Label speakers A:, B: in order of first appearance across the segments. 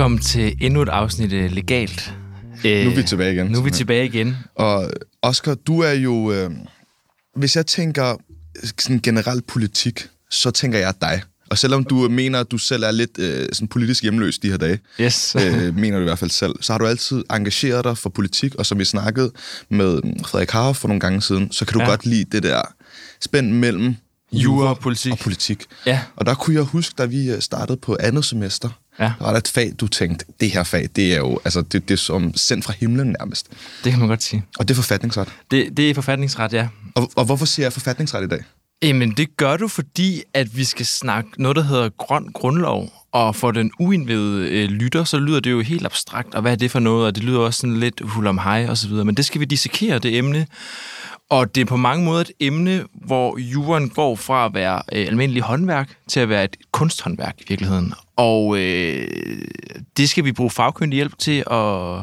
A: Velkommen til endnu et afsnit af Legalt.
B: nu er vi tilbage igen.
A: Nu er vi tilbage igen.
B: Og Oscar, du er jo... Øh, hvis jeg tænker sådan generelt politik, så tænker jeg dig. Og selvom du mener, at du selv er lidt øh, sådan politisk hjemløs de her dage,
A: yes.
B: øh, mener du i hvert fald selv, så har du altid engageret dig for politik, og som vi snakkede med Frederik Harf for nogle gange siden, så kan du ja. godt lide det der spænd mellem
A: jura og politik.
B: Og, politik.
A: Ja.
B: og der kunne jeg huske, da vi øh, startede på andet semester, ja. var der et fag, du tænkte, det her fag, det er jo altså, det, det er som sendt fra himlen nærmest.
A: Det kan man godt sige.
B: Og det er forfatningsret.
A: Det, det er forfatningsret, ja.
B: Og, og hvorfor siger jeg forfatningsret i dag?
A: Jamen, det gør du, fordi at vi skal snakke noget, der hedder grøn grundlov. Og for den uindvidede øh, lytter, så lyder det jo helt abstrakt, og hvad er det for noget? Og det lyder også sådan lidt hul om hej og så videre. Men det skal vi dissekere, det emne. Og det er på mange måder et emne, hvor jorden går fra at være øh, almindelig håndværk til at være et kunsthåndværk i virkeligheden. Og øh, det skal vi bruge fagkyndig hjælp til at,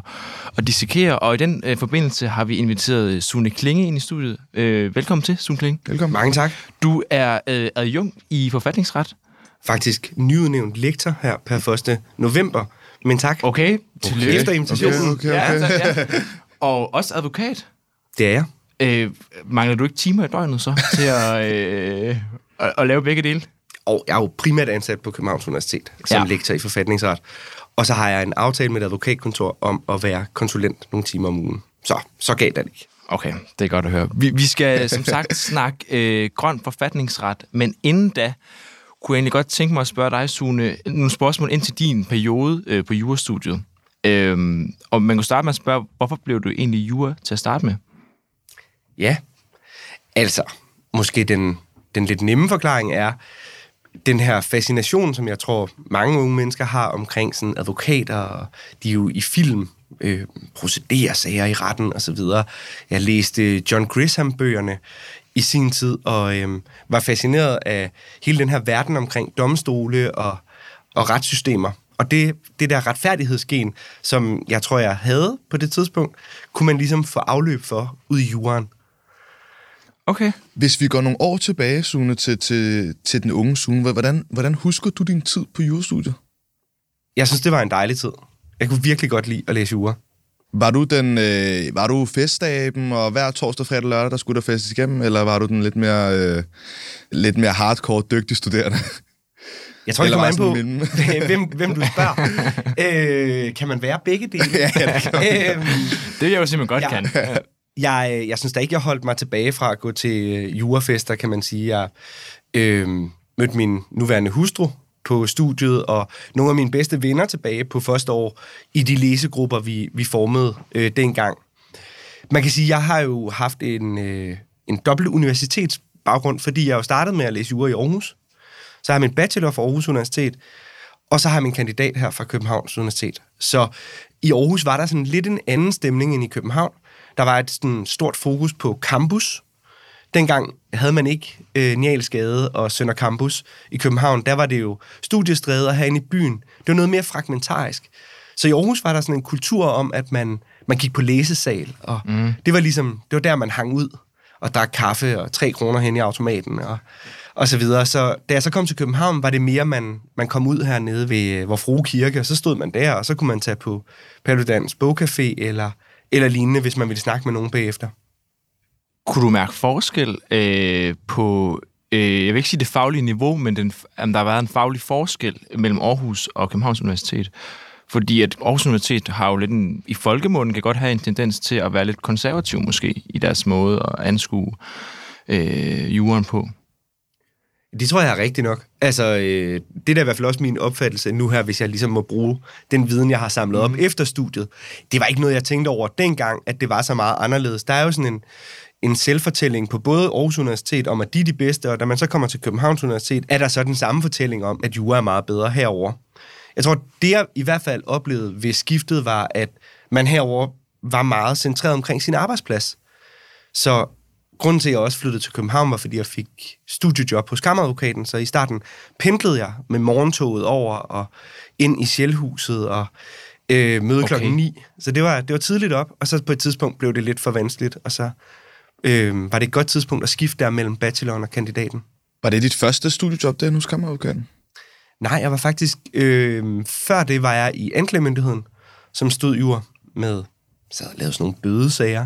A: at dissekere. Og i den øh, forbindelse har vi inviteret Sune Klinge ind i studiet. Øh, velkommen til, Sune Klinge.
C: Velkommen. Mange tak.
A: Du er øh, adjunkt i forfatningsret.
C: Faktisk nyudnævnt lektor her per 1. november. Men tak.
A: Okay.
C: okay. Efter invitationen.
B: Okay, okay, okay.
A: Ja, tak, ja. Og også advokat.
C: Det er jeg.
A: Øh, mangler du ikke timer i døgnet så til at, øh, at, at lave begge dele?
C: Og jeg er jo primært ansat på Københavns Universitet som ja. lektor i forfatningsret. Og så har jeg en aftale med et advokatkontor om at være konsulent nogle timer om ugen. Så, så er det ikke.
A: Okay, det er godt at høre. Vi, vi skal som sagt snakke øh, grøn forfatningsret, men inden da kunne jeg egentlig godt tænke mig at spørge dig, Sune, nogle spørgsmål ind til din periode øh, på jurastudiet. Øhm, og man kunne starte med at spørge, hvorfor blev du egentlig jura til at starte med?
C: Ja, altså, måske den, den lidt nemme forklaring er, den her fascination, som jeg tror mange unge mennesker har omkring sådan advokater, og de er jo i film, øh, procederer sager i retten og så videre. Jeg læste John Grisham-bøgerne i sin tid, og øh, var fascineret af hele den her verden omkring domstole og, og retssystemer. Og det, det der retfærdighedsgen, som jeg tror, jeg havde på det tidspunkt, kunne man ligesom få afløb for ud i juren.
A: Okay.
B: Hvis vi går nogle år tilbage, Sune, til, til, til den unge Sune, hvordan, hvordan husker du din tid på jurastudiet?
C: Jeg synes, det var en dejlig tid. Jeg kunne virkelig godt lide at læse jura.
B: Var du, den, øh, var du feststaben, og hver torsdag, fredag og lørdag, der skulle der festes igennem, eller var du den lidt mere, øh, lidt mere hardcore, dygtige studerende?
C: Jeg tror, det kommer an på, hvem, hvem du spørger. øh, kan man være begge dele?
B: ja, ja, det, kan
A: øhm, det vil jeg jo simpelthen godt
C: ja.
A: kan.
C: Jeg, jeg synes da ikke, jeg holdt mig tilbage fra at gå til jurafester, kan man sige. Jeg øh, mødte min nuværende hustru på studiet, og nogle af mine bedste venner tilbage på første år i de læsegrupper, vi, vi formede øh, dengang. Man kan sige, jeg har jo haft en, øh, en dobbelt universitetsbaggrund, fordi jeg jo startede med at læse jura i Aarhus. Så har jeg min bachelor fra Aarhus Universitet, og så har jeg min kandidat her fra Københavns Universitet. Så i Aarhus var der sådan lidt en anden stemning end i København. Der var et sådan stort fokus på campus. Dengang havde man ikke øh, Nialsgade og Sønder Campus i København. Der var det jo studiestræder herinde i byen. Det var noget mere fragmentarisk. Så i Aarhus var der sådan en kultur om, at man, man gik på læsesal, og mm. det var ligesom, det var der, man hang ud og drak kaffe og tre kroner hen i automaten og, og så videre. Så da jeg så kom til København, var det mere, man, man kom ud hernede ved hvor Frue Kirke, og så stod man der, og så kunne man tage på Paludans Bogcafé eller eller lignende, hvis man ville snakke med nogen bagefter.
A: Kunne du mærke forskel øh, på, øh, jeg vil ikke sige det faglige niveau, men den, om der har været en faglig forskel mellem Aarhus og Københavns Universitet? Fordi at Aarhus Universitet har jo lidt en, i folkemunden kan godt have en tendens til at være lidt konservativ måske i deres måde at anskue øh, jorden på.
C: Det tror jeg er rigtigt nok. Altså, øh, det er i hvert fald også min opfattelse nu her, hvis jeg ligesom må bruge den viden, jeg har samlet op mm. efter studiet. Det var ikke noget, jeg tænkte over dengang, at det var så meget anderledes. Der er jo sådan en, en selvfortælling på både Aarhus Universitet om, at de er de bedste, og da man så kommer til Københavns Universitet, er der så den samme fortælling om, at jura er meget bedre herover. Jeg tror, det jeg i hvert fald oplevede ved skiftet var, at man herover var meget centreret omkring sin arbejdsplads. Så grunden til, at jeg også flyttede til København, var, fordi jeg fik studiejob hos kammeradvokaten, så i starten pendlede jeg med morgentoget over og ind i Sjælhuset og øh, møde okay. klokken 9. Så det var, det var tidligt op, og så på et tidspunkt blev det lidt for vanskeligt, og så øh, var det et godt tidspunkt at skifte der mellem bacheloren og kandidaten.
B: Var det dit første studiejob der hos kammeradvokaten?
C: Nej, jeg var faktisk... Øh, før det var jeg i anklagemyndigheden, som stod jur med... Så havde lavet sådan nogle bødesager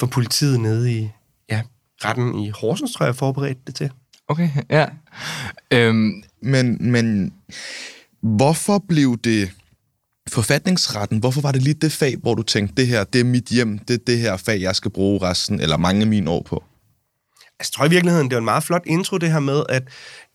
C: for politiet nede i retten i Horsens, tror jeg, jeg forberedte det til.
A: Okay, ja. Øhm,
B: Men, men hvorfor blev det forfatningsretten? Hvorfor var det lige det fag, hvor du tænkte, det her, det er mit hjem, det er det her fag, jeg skal bruge resten, eller mange af mine år på?
C: Altså, jeg tror i virkeligheden, det var en meget flot intro, det her med, at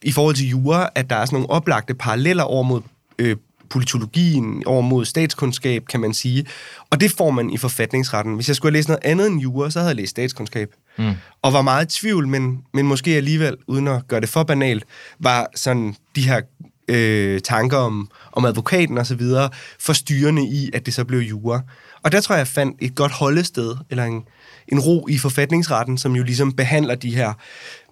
C: i forhold til jura, at der er sådan nogle oplagte paralleller over mod øh, politologien, over mod statskundskab, kan man sige. Og det får man i forfatningsretten. Hvis jeg skulle have læst noget andet end jura, så havde jeg læst statskundskab. Mm. Og var meget i tvivl, men, men måske alligevel, uden at gøre det for banalt, var sådan de her øh, tanker om, om advokaten og så videre, forstyrrende i, at det så blev jura. Og der tror jeg, jeg fandt et godt holdested, eller en, en ro i forfatningsretten, som jo ligesom behandler de her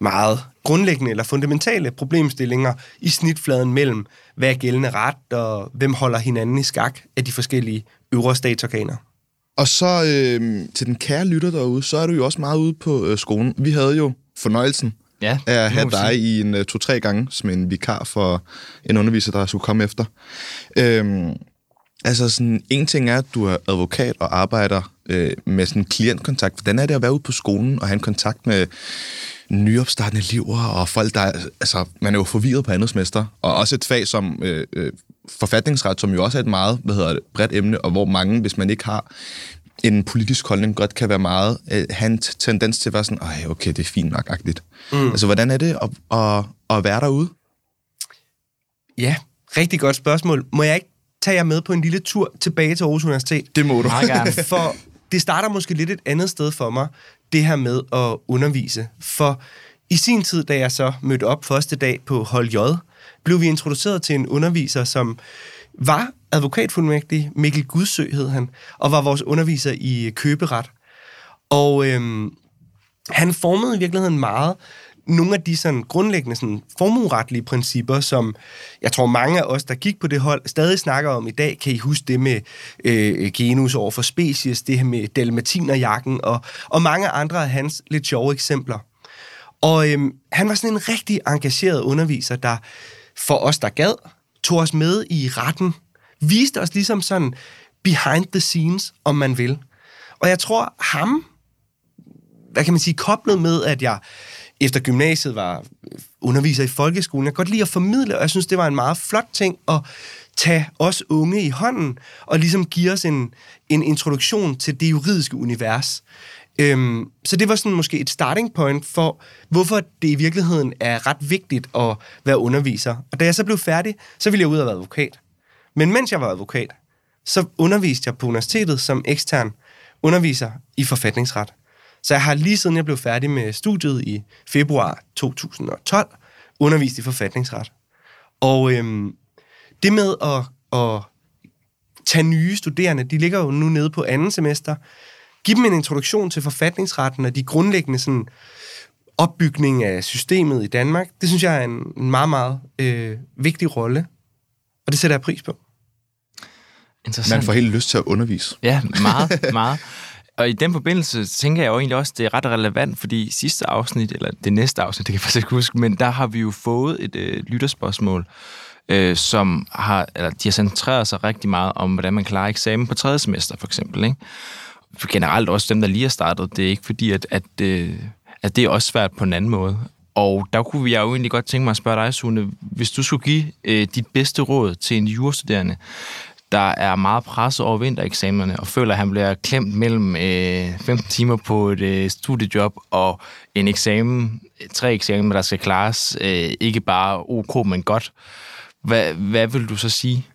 C: meget grundlæggende eller fundamentale problemstillinger i snitfladen mellem, hvad er gældende ret, og hvem holder hinanden i skak af de forskellige øvre statsorganer.
B: Og så øh, til den kære lytter derude, så er du jo også meget ude på øh, skolen. Vi havde jo fornøjelsen
A: ja,
B: af at have dig i en uh, to-tre gange som en vikar for en underviser, der skulle komme efter. Øhm, altså sådan, en ting er, at du er advokat og arbejder øh, med sådan klientkontakt. Hvordan er det at være ude på skolen og have en kontakt med nyopstartende elever og folk, der er, altså, man er jo forvirret på andet semester. Og også et fag som øh, øh, forfatningsret, som jo også er et meget hvad hedder det, bredt emne, og hvor mange, hvis man ikke har en politisk holdning, godt kan være meget, øh, have en tendens til at være sådan, ej, okay, det er fint nok-agtigt. Mm. Altså, hvordan er det at, at, at være derude?
C: Ja, rigtig godt spørgsmål. Må jeg ikke tage jer med på en lille tur tilbage til Aarhus Universitet?
B: Det må du.
A: Meget gerne.
C: For det starter måske lidt et andet sted for mig, det her med at undervise. For i sin tid, da jeg så mødte op første dag på hold J, blev vi introduceret til en underviser, som var advokatfuldmægtig, Mikkel Gudsø hed han, og var vores underviser i køberet. Og øhm, han formede i virkeligheden meget nogle af de sådan grundlæggende sådan formueretlige principper, som jeg tror mange af os, der gik på det hold, stadig snakker om i dag. Kan I huske det med øh, genus over for species, det her med dalmatinerjakken og, og mange andre af hans lidt sjove eksempler. Og øhm, han var sådan en rigtig engageret underviser, der for os, der gad, tog os med i retten, viste os ligesom sådan behind the scenes, om man vil. Og jeg tror, ham, hvad kan man sige, koblet med, at jeg efter gymnasiet var underviser i folkeskolen, jeg kan godt lide at formidle, og jeg synes, det var en meget flot ting at tage os unge i hånden, og ligesom give os en, en introduktion til det juridiske univers. Øhm, så det var sådan måske et starting point for, hvorfor det i virkeligheden er ret vigtigt at være underviser. Og da jeg så blev færdig, så ville jeg ud og være advokat. Men mens jeg var advokat, så underviste jeg på universitetet som ekstern underviser i forfatningsret. Så jeg har lige siden jeg blev færdig med studiet i februar 2012, undervist i forfatningsret. Og øhm, det med at, at tage nye studerende, de ligger jo nu nede på anden semester, give dem en introduktion til forfatningsretten og de grundlæggende sådan, opbygning af systemet i Danmark, det synes jeg er en, en meget, meget øh, vigtig rolle. Og det sætter jeg pris på.
A: Interessant.
B: Man får helt lyst til at undervise.
A: Ja, meget, meget. Og i den forbindelse tænker jeg jo egentlig også, at det er ret relevant, fordi sidste afsnit, eller det næste afsnit, det kan jeg faktisk ikke huske, men der har vi jo fået et øh, lytterspørgsmål, øh, som har, eller de har centreret sig rigtig meget om, hvordan man klarer eksamen på tredje semester, for eksempel. Ikke? Generelt også dem, der lige har startet. Det er ikke fordi, at, at, øh, at det er også svært på en anden måde. Og der kunne jeg jo egentlig godt tænke mig at spørge dig, Sune, hvis du skulle give øh, dit bedste råd til en jurastuderende, der er meget presset over vintereksamenerne, og føler, at han bliver klemt mellem øh, 15 timer på et øh, studiejob og en eksamen, tre eksamener, der skal klares, øh, ikke bare ok, men godt. Hvad, hvad vil du så sige?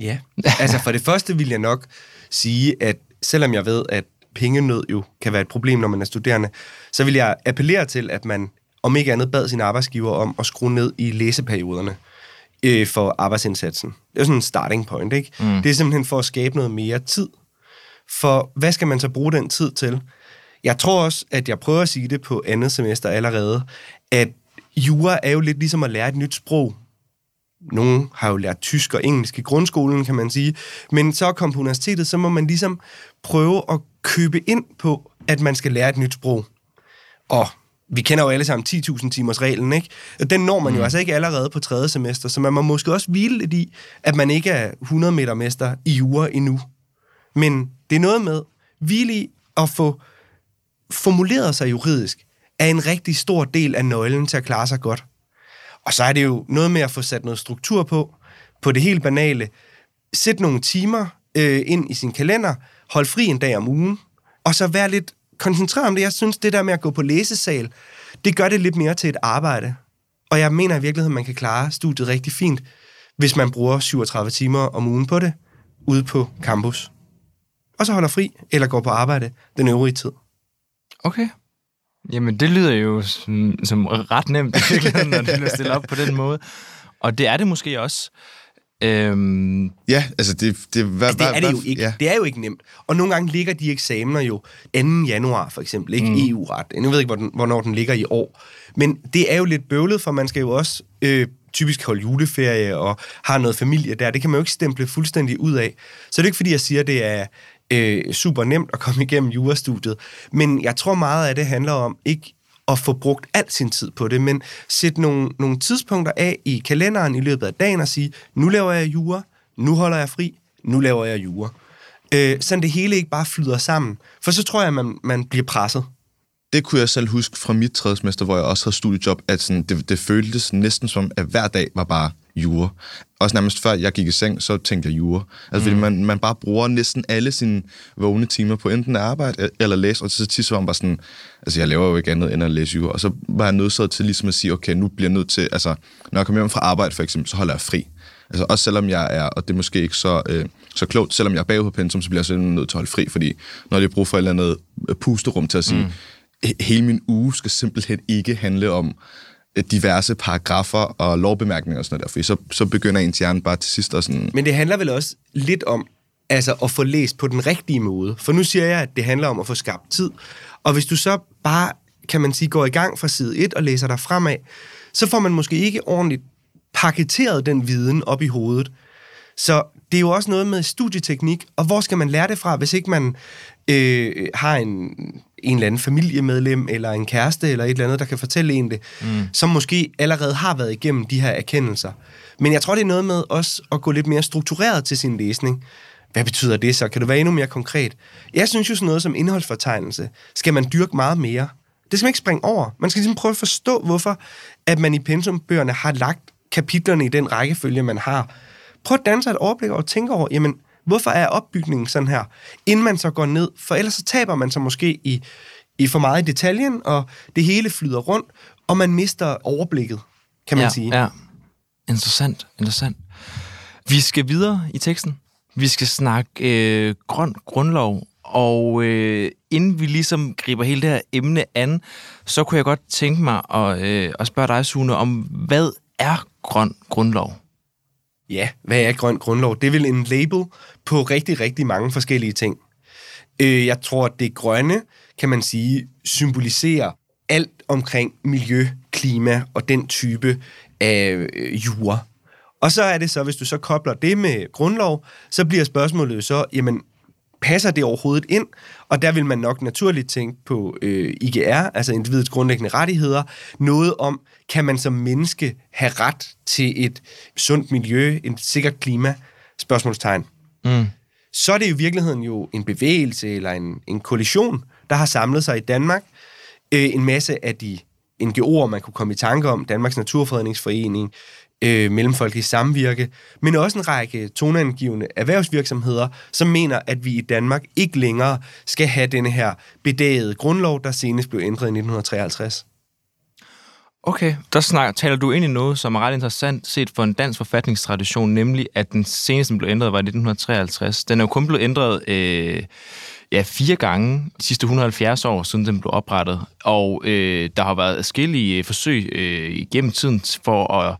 C: Ja, altså for det første vil jeg nok sige, at selvom jeg ved, at pengenød jo kan være et problem, når man er studerende, så vil jeg appellere til, at man om ikke andet bad sin arbejdsgiver om at skrue ned i læseperioderne øh, for arbejdsindsatsen. Det er sådan en starting point, ikke? Mm. Det er simpelthen for at skabe noget mere tid. For hvad skal man så bruge den tid til? Jeg tror også, at jeg prøver at sige det på andet semester allerede, at jura er jo lidt ligesom at lære et nyt sprog. Nogle har jo lært tysk og engelsk i grundskolen, kan man sige. Men så komme på universitetet, så må man ligesom prøve at købe ind på, at man skal lære et nyt sprog. Og vi kender jo alle sammen 10.000 timers reglen, ikke? Den når man jo altså ikke allerede på tredje semester, så man må måske også hvile lidt i, at man ikke er 100 meter mester i jura endnu. Men det er noget med hvile i at få formuleret sig juridisk, er en rigtig stor del af nøglen til at klare sig godt. Og så er det jo noget med at få sat noget struktur på, på det helt banale. Sæt nogle timer øh, ind i sin kalender, hold fri en dag om ugen, og så vær lidt koncentreret om det. Jeg synes, det der med at gå på læsesal, det gør det lidt mere til et arbejde. Og jeg mener i virkeligheden, at man kan klare studiet rigtig fint, hvis man bruger 37 timer om ugen på det, ude på campus. Og så holder fri, eller går på arbejde den øvrige tid.
A: Okay. Jamen, det lyder jo som, som ret nemt, når det bliver stillet op på den måde. Og det er det måske også. Øhm,
B: Ja, altså det... det, hvad,
C: Altså, det er det jo ikke.
B: Ja.
C: Det er jo ikke nemt. Og nogle gange ligger de eksamener jo 2. januar, for eksempel. Ikke mm. EU-ret. Jeg ved ikke, hvor den, hvornår den ligger i år. Men det er jo lidt bøvlet, for man skal jo også øh, typisk holde juleferie og har noget familie der. Det kan man jo ikke stemple fuldstændig ud af. Så det er ikke, fordi jeg siger, at det er øh, super nemt at komme igennem jurastudiet. Men jeg tror meget af det handler om ikke at få brugt al sin tid på det, men sætte nogle, nogle tidspunkter af i kalenderen i løbet af dagen og sige, nu laver jeg jura, nu holder jeg fri, nu laver jeg jura. Øh, sådan det hele ikke bare flyder sammen. For så tror jeg, at man, man bliver presset.
B: det kunne jeg selv huske fra mit tredje semester, hvor jeg også havde studiejob, at sådan, det, det føltes næsten som, at hver dag var bare jure. Også nærmest før jeg gik i seng, så tænkte jeg jure. Altså, mm. fordi man, man bare bruger næsten alle sine vågne timer på enten arbejde eller læse, og så tit så var man bare sådan, altså jeg laver jo ikke andet end at læse jure, og så var jeg nødsaget til ligesom at sige, okay, nu bliver jeg nødt til, altså når jeg kommer hjem fra arbejde for eksempel, så holder jeg fri. Altså også selvom jeg er, og det er måske ikke så, øh, så klogt, selvom jeg er bagud på pensum, så bliver jeg simpelthen nødt til at holde fri, fordi når jeg bruger for et eller andet øh, pusterum til at sige, mm he- hele min uge skal simpelthen ikke handle om diverse paragrafer og lovbemærkninger og sådan noget der, for så, så begynder ens hjerne bare til sidst at sådan...
C: Men det handler vel også lidt om altså at få læst på den rigtige måde. For nu siger jeg, at det handler om at få skabt tid. Og hvis du så bare, kan man sige, går i gang fra side 1 og læser dig fremad, så får man måske ikke ordentligt paketeret den viden op i hovedet. Så det er jo også noget med studieteknik, og hvor skal man lære det fra, hvis ikke man øh, har en, en eller anden familiemedlem, eller en kæreste, eller et eller andet, der kan fortælle en det, mm. som måske allerede har været igennem de her erkendelser. Men jeg tror, det er noget med også at gå lidt mere struktureret til sin læsning. Hvad betyder det så? Kan du være endnu mere konkret? Jeg synes jo sådan noget som indholdsfortegnelse, skal man dyrke meget mere. Det skal man ikke springe over. Man skal ligesom prøve at forstå, hvorfor at man i pensumbøgerne har lagt kapitlerne i den rækkefølge, man har. Prøv at danne sig et overblik og tænke over, jamen, hvorfor er opbygningen sådan her, inden man så går ned? For ellers så taber man sig måske i, i for meget i detaljen, og det hele flyder rundt, og man mister overblikket, kan man
A: ja,
C: sige.
A: Ja. Interessant, interessant. Vi skal videre i teksten. Vi skal snakke øh, grøn grundlov, og øh, inden vi ligesom griber hele det her emne an, så kunne jeg godt tænke mig at, øh, at spørge dig, Sune, om hvad er grøn grundlov?
C: Ja, hvad er grøn grundlov? Det er vel en label på rigtig, rigtig mange forskellige ting. Øh, jeg tror, at det grønne, kan man sige, symboliserer alt omkring miljø, klima og den type af øh, jura. Og så er det så, hvis du så kobler det med grundlov, så bliver spørgsmålet så, jamen, passer det overhovedet ind? Og der vil man nok naturligt tænke på øh, IGR, altså individets grundlæggende rettigheder. Noget om, kan man som menneske have ret til et sundt miljø, et sikkert klima? Spørgsmålstegn.
A: Mm.
C: Så er det i virkeligheden jo en bevægelse eller en, en koalition, der har samlet sig i Danmark. Øh, en masse af de NGO'er, man kunne komme i tanke om, Danmarks Naturfredningsforening, øh, i Samvirke, men også en række toneangivende erhvervsvirksomheder, som mener, at vi i Danmark ikke længere skal have denne her bedagede grundlov, der senest blev ændret i 1953.
A: Okay, der snakker, taler du ind i noget, som er ret interessant set for en dansk forfatningstradition, nemlig at den seneste den blev ændret var i 1953. Den er jo kun blevet ændret øh, ja, fire gange de sidste 170 år, siden den blev oprettet. Og øh, der har været forskellige øh, forsøg øh, igennem tiden for at,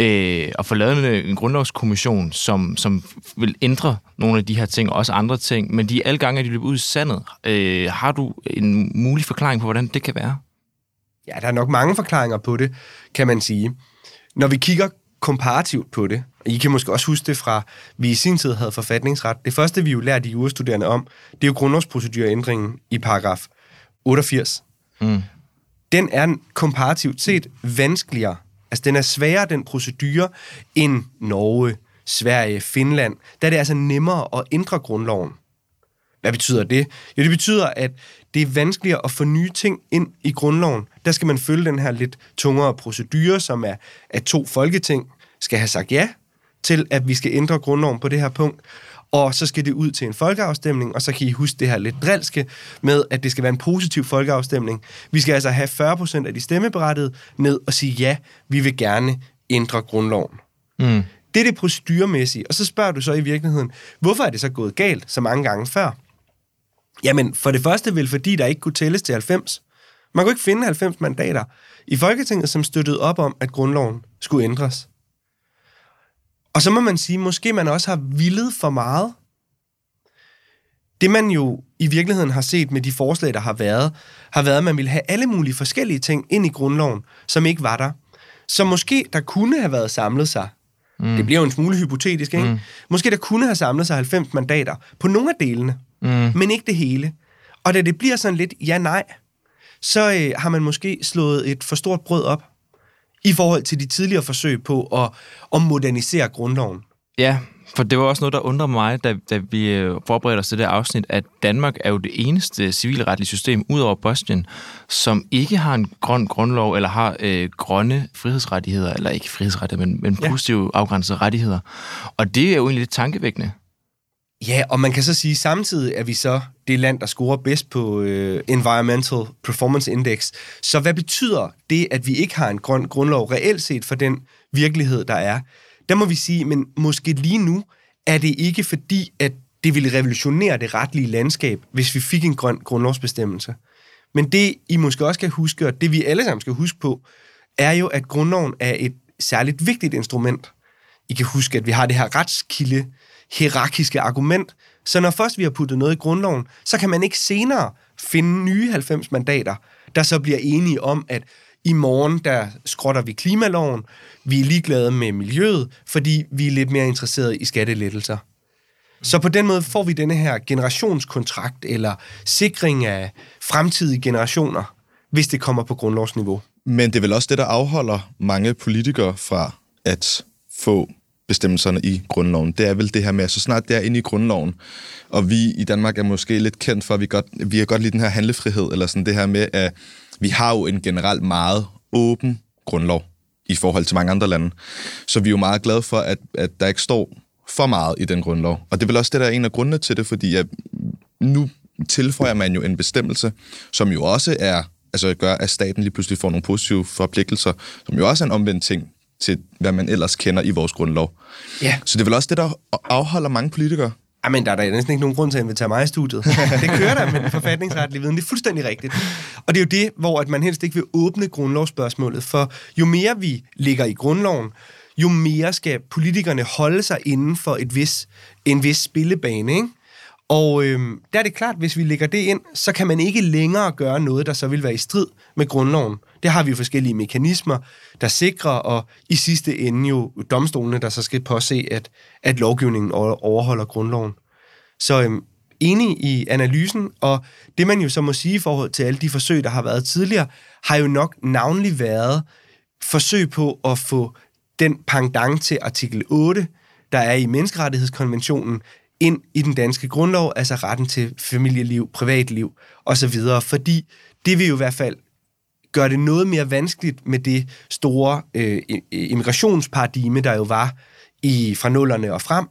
A: øh, at få lavet en, en grundlovskommission, som, som vil ændre nogle af de her ting, og også andre ting. Men de alle gange er de løbet ud i sandet. Øh, har du en mulig forklaring på, hvordan det kan være?
C: Ja, der er nok mange forklaringer på det, kan man sige. Når vi kigger komparativt på det, og I kan måske også huske det fra, vi i sin tid havde forfatningsret. Det første, vi jo lærte de jurastuderende om, det er jo grundlovsprocedurændringen i paragraf 88.
A: Mm.
C: den er komparativt set vanskeligere. Altså, den er sværere, den procedure, end Norge, Sverige, Finland. Der er det altså nemmere at ændre grundloven. Hvad betyder det? Jo, det betyder, at det er vanskeligere at få nye ting ind i grundloven. Der skal man følge den her lidt tungere procedure, som er, at to folketing skal have sagt ja til, at vi skal ændre grundloven på det her punkt. Og så skal det ud til en folkeafstemning, og så kan I huske det her lidt drilske med, at det skal være en positiv folkeafstemning. Vi skal altså have 40% af de stemmeberettigede ned og sige ja, vi vil gerne ændre grundloven. Mm. Det er det proceduremæssige. Og så spørger du så i virkeligheden, hvorfor er det så gået galt så mange gange før? Jamen, for det første vil fordi der ikke kunne tælles til 90. Man kunne ikke finde 90 mandater i Folketinget, som støttede op om, at grundloven skulle ændres. Og så må man sige, måske man også har villet for meget. Det man jo i virkeligheden har set med de forslag, der har været, har været, at man ville have alle mulige forskellige ting ind i grundloven, som ikke var der. Så måske der kunne have været samlet sig. Mm. Det bliver jo en smule hypotetisk, ikke? Mm. Måske der kunne have samlet sig 90 mandater på nogle af delene, mm. men ikke det hele. Og da det bliver sådan lidt ja-nej, så øh, har man måske slået et for stort brød op i forhold til de tidligere forsøg på at, at modernisere grundloven.
A: Ja, for det var også noget, der undrer mig, da, da vi øh, forberedte os til det afsnit, at Danmark er jo det eneste civilretlige system, ud over Bosnien, som ikke har en grøn grundlov, eller har øh, grønne frihedsrettigheder, eller ikke frihedsrettigheder, men, men positive ja. afgrænsede rettigheder. Og det er jo egentlig lidt tankevækkende.
C: Ja, og man kan så sige, at samtidig er vi så det land, der scorer bedst på øh, Environmental Performance Index. Så hvad betyder det, at vi ikke har en grøn grundlov reelt set for den virkelighed, der er? Der må vi sige, men måske lige nu er det ikke fordi, at det ville revolutionere det retlige landskab, hvis vi fik en grøn grundlovsbestemmelse. Men det, I måske også kan huske, og det vi alle sammen skal huske på, er jo, at grundloven er et særligt vigtigt instrument. I kan huske, at vi har det her retskilde hierarkiske argument. Så når først vi har puttet noget i grundloven, så kan man ikke senere finde nye 90 mandater, der så bliver enige om, at i morgen, der skrotter vi klimaloven, vi er ligeglade med miljøet, fordi vi er lidt mere interesserede i skattelettelser. Så på den måde får vi denne her generationskontrakt eller sikring af fremtidige generationer, hvis det kommer på grundlovsniveau.
B: Men det er vel også det, der afholder mange politikere fra at få bestemmelserne i grundloven. Det er vel det her med, at så snart det er inde i grundloven, og vi i Danmark er måske lidt kendt for, at vi, godt, vi har godt lide den her handlefrihed, eller sådan det her med, at vi har jo en generelt meget åben grundlov i forhold til mange andre lande. Så vi er jo meget glade for, at, at der ikke står for meget i den grundlov. Og det er vel også det, der er en af grundene til det, fordi at nu tilføjer man jo en bestemmelse, som jo også er, altså gør, at staten lige pludselig får nogle positive forpligtelser, som jo også er en omvendt ting til, hvad man ellers kender i vores grundlov. Ja. Så det er vel også det, der afholder mange politikere
C: Jamen, der er der næsten ikke nogen grund til at invitere mig i studiet. det kører der med den forfatningsretlige viden. Det er fuldstændig rigtigt. Og det er jo det, hvor at man helst ikke vil åbne grundlovsspørgsmålet. For jo mere vi ligger i grundloven, jo mere skal politikerne holde sig inden for et vis, en vis spillebane. Ikke? Og øhm, der er det klart, hvis vi lægger det ind, så kan man ikke længere gøre noget, der så vil være i strid med grundloven. Det har vi jo forskellige mekanismer, der sikrer, og i sidste ende jo domstolene, der så skal påse, at, at lovgivningen overholder grundloven. Så øhm, enig i analysen, og det man jo så må sige i forhold til alle de forsøg, der har været tidligere, har jo nok navnlig været forsøg på at få den pangdang til artikel 8, der er i menneskerettighedskonventionen, ind i den danske grundlov, altså retten til familieliv, privatliv osv., fordi det vil jo i hvert fald gøre det noget mere vanskeligt med det store øh, immigrationsparadigme, der jo var i fra nullerne og frem,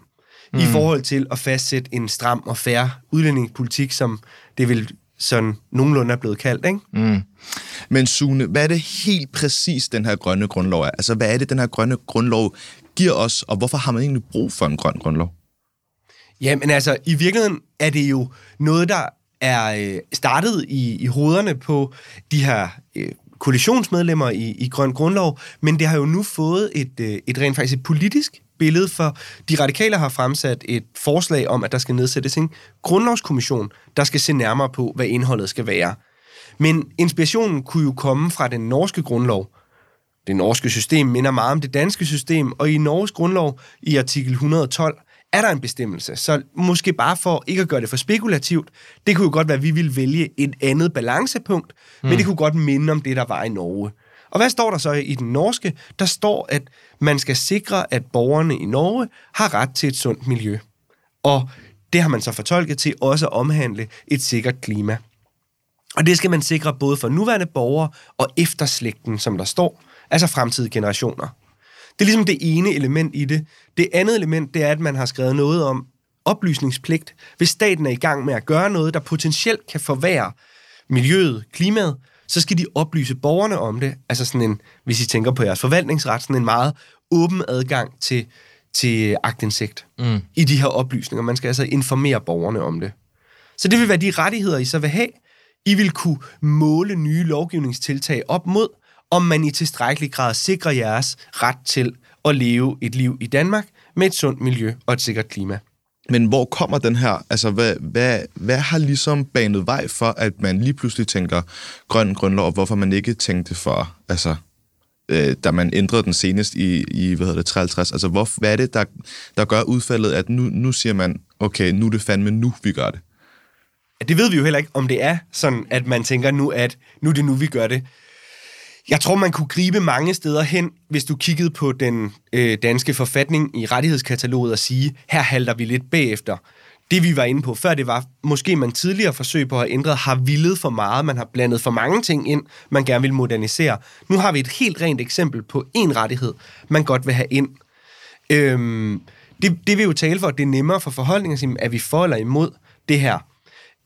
C: mm. i forhold til at fastsætte en stram og færre udlændingepolitik, som det vil sådan nogenlunde er blevet kaldt, ikke? Mm.
B: Men Sune, hvad er det helt præcis, den her grønne grundlov er? Altså, hvad er det, den her grønne grundlov giver os, og hvorfor har man egentlig brug for en grøn grundlov?
C: Jamen altså, i virkeligheden er det jo noget, der er øh, startet i, i hovederne på de her øh, koalitionsmedlemmer i, i Grøn Grundlov, men det har jo nu fået et, øh, et rent faktisk et politisk billede, for de radikale har fremsat et forslag om, at der skal nedsættes en grundlovskommission, der skal se nærmere på, hvad indholdet skal være. Men inspirationen kunne jo komme fra den norske grundlov. Det norske system minder meget om det danske system, og i Norges grundlov i artikel 112 er der en bestemmelse. Så måske bare for ikke at gøre det for spekulativt, det kunne jo godt være, at vi ville vælge et andet balancepunkt, mm. men det kunne godt minde om det, der var i Norge. Og hvad står der så i den norske? Der står, at man skal sikre, at borgerne i Norge har ret til et sundt miljø. Og det har man så fortolket til også at omhandle et sikkert klima. Og det skal man sikre både for nuværende borgere og efterslægten, som der står, altså fremtidige generationer. Det er ligesom det ene element i det. Det andet element, det er, at man har skrevet noget om oplysningspligt. Hvis staten er i gang med at gøre noget, der potentielt kan forværre miljøet, klimaet, så skal de oplyse borgerne om det. Altså sådan en, hvis I tænker på jeres forvaltningsret, sådan en meget åben adgang til, til agtindsigt mm. i de her oplysninger. Man skal altså informere borgerne om det. Så det vil være de rettigheder, I så vil have. I vil kunne måle nye lovgivningstiltag op mod, om man i tilstrækkelig grad sikrer jeres ret til at leve et liv i Danmark med et sundt miljø og et sikkert klima.
B: Men hvor kommer den her, altså hvad, hvad, hvad har ligesom banet vej for, at man lige pludselig tænker grøn grundlov, og hvorfor man ikke tænkte for, altså, øh, da man ændrede den senest i, i hvad hedder det, 53, altså hvor, hvad er det, der, der gør udfaldet, at nu, nu siger man, okay, nu er det fandme nu, vi gør det?
C: Det ved vi jo heller ikke, om det er sådan, at man tænker nu, at nu er det nu, vi gør det. Jeg tror, man kunne gribe mange steder hen, hvis du kiggede på den øh, danske forfatning i rettighedskataloget og sige, her halter vi lidt bagefter. Det vi var inde på før, det var måske man tidligere forsøg på at ændre, har villet for meget, man har blandet for mange ting ind, man gerne vil modernisere. Nu har vi et helt rent eksempel på en rettighed, man godt vil have ind. Øhm, det, det vil jo tale for, at det er nemmere for forholdningen at sige, er vi for eller imod det her.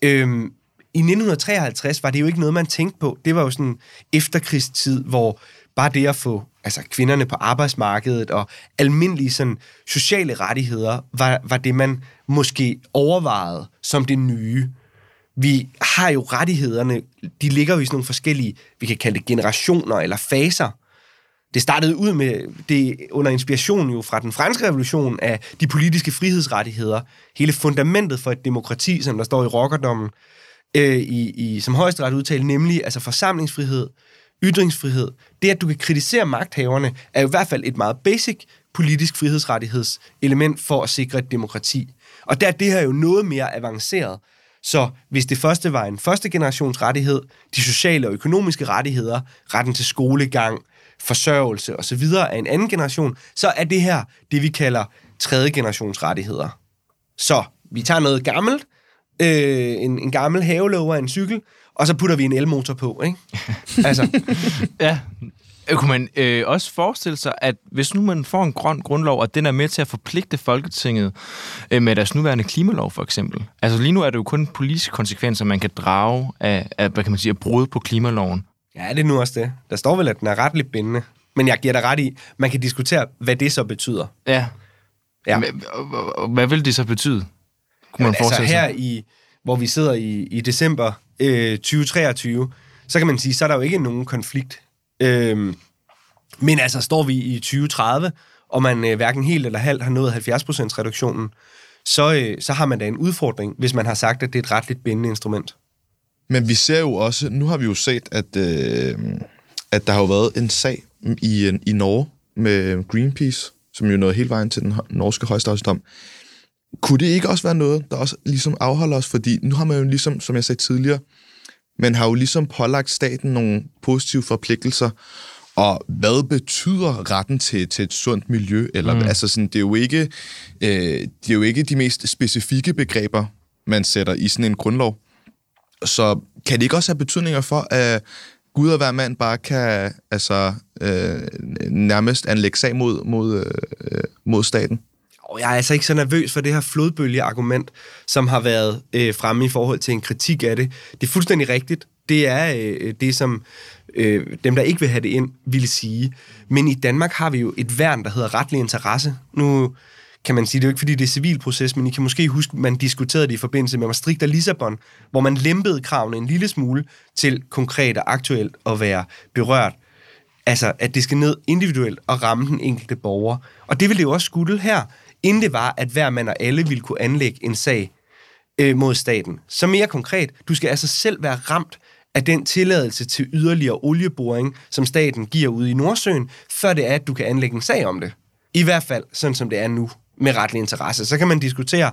C: Øhm, i 1953 var det jo ikke noget, man tænkte på. Det var jo sådan efterkrigstid, hvor bare det at få altså kvinderne på arbejdsmarkedet og almindelige sådan, sociale rettigheder, var, var det, man måske overvejede som det nye. Vi har jo rettighederne, de ligger jo i sådan nogle forskellige, vi kan kalde det generationer eller faser. Det startede ud med det under inspiration jo fra den franske revolution af de politiske frihedsrettigheder. Hele fundamentet for et demokrati, som der står i rockerdommen, øh, i, i, som højesteret udtalte, nemlig altså forsamlingsfrihed, ytringsfrihed. Det, at du kan kritisere magthaverne, er jo i hvert fald et meget basic politisk frihedsrettighedselement for at sikre et demokrati. Og der er det her jo noget mere avanceret. Så hvis det første var en første generations rettighed, de sociale og økonomiske rettigheder, retten til skolegang, forsørgelse osv. af en anden generation, så er det her det, vi kalder tredje generations rettigheder. Så vi tager noget gammelt, øh, en, en gammel havelåger af en cykel, og så putter vi en elmotor på, ikke? altså.
A: ja. Kunne man øh, også forestille sig, at hvis nu man får en grøn grundlov, og den er med til at forpligte Folketinget øh, med deres nuværende klimalov, for eksempel. Altså lige nu er det jo kun politiske konsekvenser, man kan drage af, af hvad kan man sige, af brud på klimaloven.
C: Ja, det er nu også det. Der står vel, at den er retligt bindende. Men jeg giver dig ret i, man kan diskutere, hvad det så betyder.
A: Ja. ja. Hvad vil det så betyde?
C: Kunne man altså her i, hvor vi sidder i, i december øh, 2023, så kan man sige, så er der jo ikke nogen konflikt. Øh, men altså, står vi i 2030, og man øh, hverken helt eller halvt har nået 70% reduktionen, så, øh, så har man da en udfordring, hvis man har sagt, at det er et retligt bindende instrument.
B: Men vi ser jo også, nu har vi jo set, at, øh, at der har jo været en sag i, i Norge med Greenpeace, som jo nåede hele vejen til den norske højesteretssdom, kunne det ikke også være noget, der også ligesom afholder os? Fordi nu har man jo ligesom, som jeg sagde tidligere, man har jo ligesom pålagt staten nogle positive forpligtelser, og hvad betyder retten til, til et sundt miljø? Eller, mm. altså sådan, det, er jo ikke, øh, det er jo ikke de mest specifikke begreber, man sætter i sådan en grundlov. Så kan det ikke også have betydninger for, at Gud og hver mand bare kan altså, øh, nærmest anlægge sag mod, mod, øh, mod staten?
C: Og jeg er altså ikke så nervøs for det her flodbølgeargument, som har været øh, fremme i forhold til en kritik af det. Det er fuldstændig rigtigt. Det er øh, øh, det, som øh, dem, der ikke vil have det ind, ville sige. Men i Danmark har vi jo et værn, der hedder retlig interesse. Nu kan man sige, det er jo ikke fordi, det er civilproces, men I kan måske huske, man diskuterede det i forbindelse med Maastricht og Lissabon, hvor man lempede kravene en lille smule til konkret og aktuelt at være berørt. Altså, at det skal ned individuelt og ramme den enkelte borger. Og det vil det jo også skulle her inden det var, at hver mand og alle ville kunne anlægge en sag øh, mod staten. Så mere konkret, du skal altså selv være ramt af den tilladelse til yderligere olieboring, som staten giver ude i Nordsøen, før det er, at du kan anlægge en sag om det. I hvert fald sådan, som det er nu. med retlig interesse. Så kan man diskutere,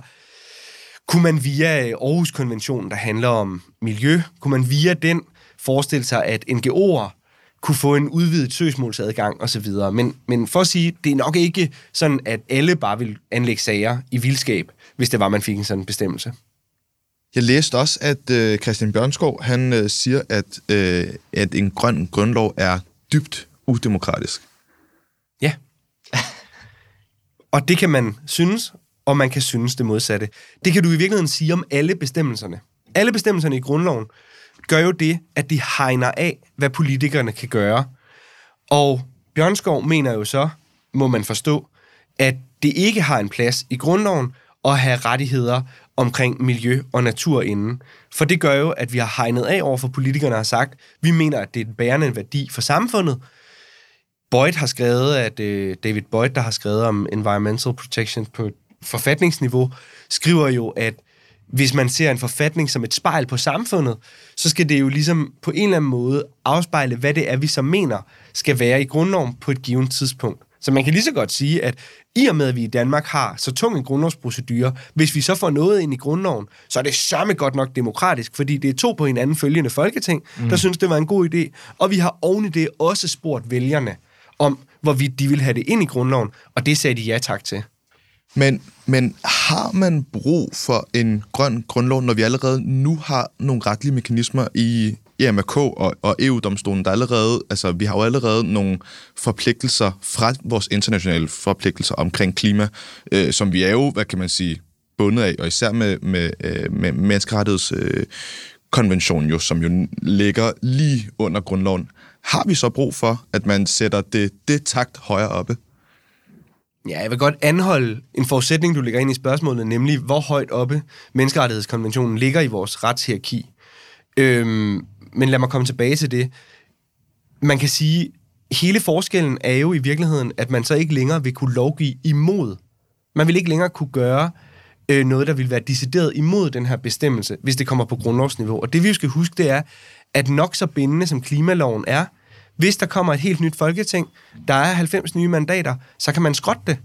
C: kunne man via øh, Aarhus-konventionen, der handler om miljø, kunne man via den forestille sig, at NGO'er kunne få en udvidet søgsmålsadgang osv. Men, men for at sige, det er nok ikke sådan, at alle bare vil anlægge sager i vildskab, hvis det var, man fik en sådan bestemmelse.
B: Jeg læste også, at øh, Christian Bjørnskov, han øh, siger, at, øh, at en grøn grundlov er dybt udemokratisk.
C: Ja. og det kan man synes, og man kan synes det modsatte. Det kan du i virkeligheden sige om alle bestemmelserne. Alle bestemmelserne i grundloven gør jo det, at de hegner af, hvad politikerne kan gøre. Og Bjørnskov mener jo så, må man forstå, at det ikke har en plads i grundloven at have rettigheder omkring miljø og natur inden. For det gør jo, at vi har hegnet af over for politikerne og har sagt, vi mener, at det er en bærende værdi for samfundet. Boyd har skrevet, at øh, David Boyd, der har skrevet om environmental protection på forfatningsniveau, skriver jo, at hvis man ser en forfatning som et spejl på samfundet, så skal det jo ligesom på en eller anden måde afspejle, hvad det er, vi så mener skal være i grundloven på et givet tidspunkt. Så man kan lige så godt sige, at i og med, at vi i Danmark har så tung en grundlovsprocedure, hvis vi så får noget ind i grundloven, så er det sørme godt nok demokratisk, fordi det er to på hinanden følgende folketing, mm. der synes, det var en god idé. Og vi har oven i det også spurgt vælgerne om, hvorvidt de vil have det ind i grundloven, og det sagde de ja tak til.
B: Men, men har man brug for en grøn grundlov, når vi allerede nu har nogle retlige mekanismer i EMRK og, og EU-domstolen, der allerede, altså vi har jo allerede nogle forpligtelser fra vores internationale forpligtelser omkring klima, øh, som vi er jo, hvad kan man sige, bundet af, og især med, med, øh, med menneskerettighedskonventionen øh, jo, som jo ligger lige under grundloven. Har vi så brug for, at man sætter det, det takt højere oppe?
C: Ja, jeg vil godt anholde en forudsætning, du lægger ind i spørgsmålet, nemlig hvor højt oppe menneskerettighedskonventionen ligger i vores retshierarki. Øhm, men lad mig komme tilbage til det. Man kan sige, hele forskellen er jo i virkeligheden, at man så ikke længere vil kunne lovgive imod. Man vil ikke længere kunne gøre øh, noget, der vil være decideret imod den her bestemmelse, hvis det kommer på grundlovsniveau. Og det vi jo skal huske, det er, at nok så bindende som klimaloven er, hvis der kommer et helt nyt folketing, der er 90 nye mandater, så kan man skrotte det.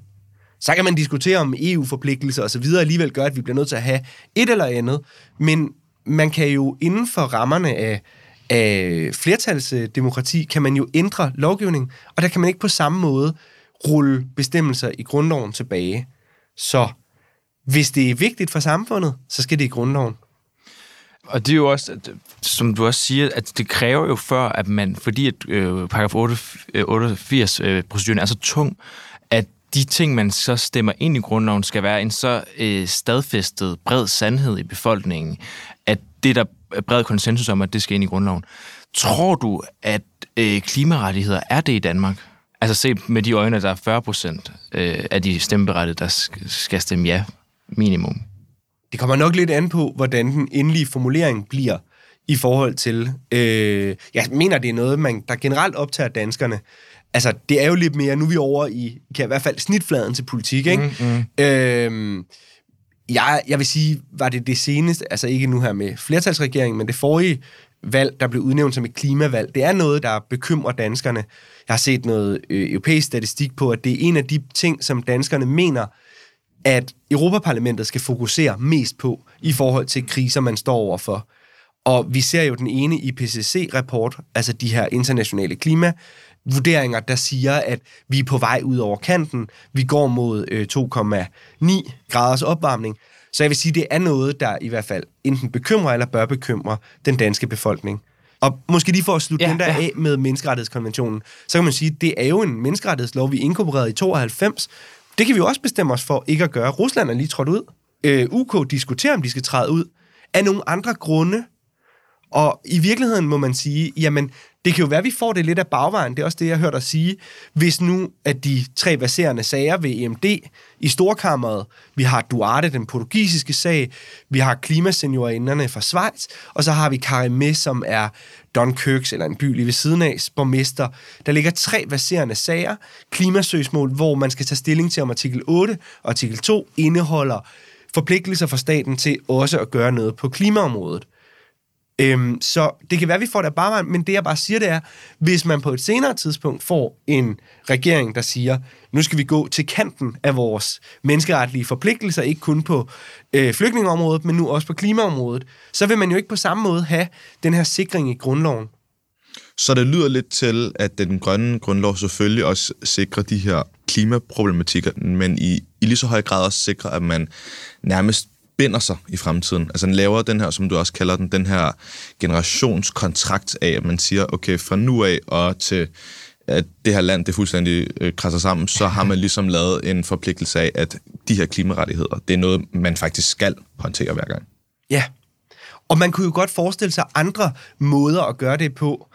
C: Så kan man diskutere om EU-forpligtelser og så videre alligevel gør, at vi bliver nødt til at have et eller andet. Men man kan jo inden for rammerne af, af flertalsdemokrati, kan man jo ændre lovgivning, og der kan man ikke på samme måde rulle bestemmelser i grundloven tilbage. Så hvis det er vigtigt for samfundet, så skal det i grundloven.
A: Og det er jo også, som du også siger, at det kræver jo før, at man, fordi at øh, paragraf 88-proceduren øh, øh er så tung, at de ting, man så stemmer ind i grundloven, skal være en så øh, stadfæstet bred sandhed i befolkningen, at det der er bred konsensus om, at det skal ind i grundloven. Tror du, at øh, klimarettigheder er det i Danmark? Altså se med de øjne, der er 40 procent øh, af de stemmeberettigede, der skal stemme ja minimum.
C: Det kommer nok lidt an på, hvordan den endelige formulering bliver i forhold til... Øh, jeg mener, det er noget, man, der generelt optager danskerne. Altså, det er jo lidt mere... Nu er vi over i, kan i hvert fald, snitfladen til politik, ikke? Mm, mm. Øh, jeg, jeg vil sige, var det det seneste, altså ikke nu her med flertalsregeringen, men det forrige valg, der blev udnævnt som et klimavalg, det er noget, der bekymrer danskerne. Jeg har set noget øh, europæisk statistik på, at det er en af de ting, som danskerne mener, at Europaparlamentet skal fokusere mest på i forhold til kriser, man står overfor. Og vi ser jo den ene IPCC-rapport, altså de her internationale klima vurderinger, der siger, at vi er på vej ud over kanten. Vi går mod øh, 2,9 graders opvarmning. Så jeg vil sige, det er noget, der i hvert fald enten bekymrer eller bør bekymre den danske befolkning. Og måske lige for at slutte ja, den der ja. af med menneskerettighedskonventionen, så kan man sige, at det er jo en menneskerettighedslov, vi inkorporerede i 92, det kan vi jo også bestemme os for ikke at gøre. Rusland er lige trådt ud. Øh, UK diskuterer, om de skal træde ud. Af nogle andre grunde. Og i virkeligheden må man sige, jamen, det kan jo være, at vi får det lidt af bagvejen. Det er også det, jeg hørte dig sige. Hvis nu, at de tre baserende sager ved EMD i Storkammeret, vi har Duarte, den portugisiske sag, vi har klimaseniorinderne fra Schweiz, og så har vi Karimé, som er Dunkirks, eller en by lige ved siden af, borgmester. Der ligger tre baserende sager, klimasøgsmål, hvor man skal tage stilling til, om artikel 8 og artikel 2 indeholder forpligtelser for staten til også at gøre noget på klimaområdet. Øhm, så det kan være, at vi får det bare, men det jeg bare siger, det er, hvis man på et senere tidspunkt får en regering, der siger, nu skal vi gå til kanten af vores menneskeretlige forpligtelser, ikke kun på øh, flygtningeområdet, men nu også på klimaområdet, så vil man jo ikke på samme måde have den her sikring i grundloven.
B: Så det lyder lidt til, at den grønne grundlov selvfølgelig også sikrer de her klimaproblematikker, men i, i lige så høj grad også sikrer, at man nærmest binder sig i fremtiden. Altså den laver den her, som du også kalder den, den her generationskontrakt af, at man siger, okay, fra nu af og til at det her land det fuldstændig øh, krasser sammen, så har man ligesom lavet en forpligtelse af, at de her klimarettigheder, det er noget, man faktisk skal håndtere hver gang.
C: Ja, og man kunne jo godt forestille sig andre måder at gøre det på.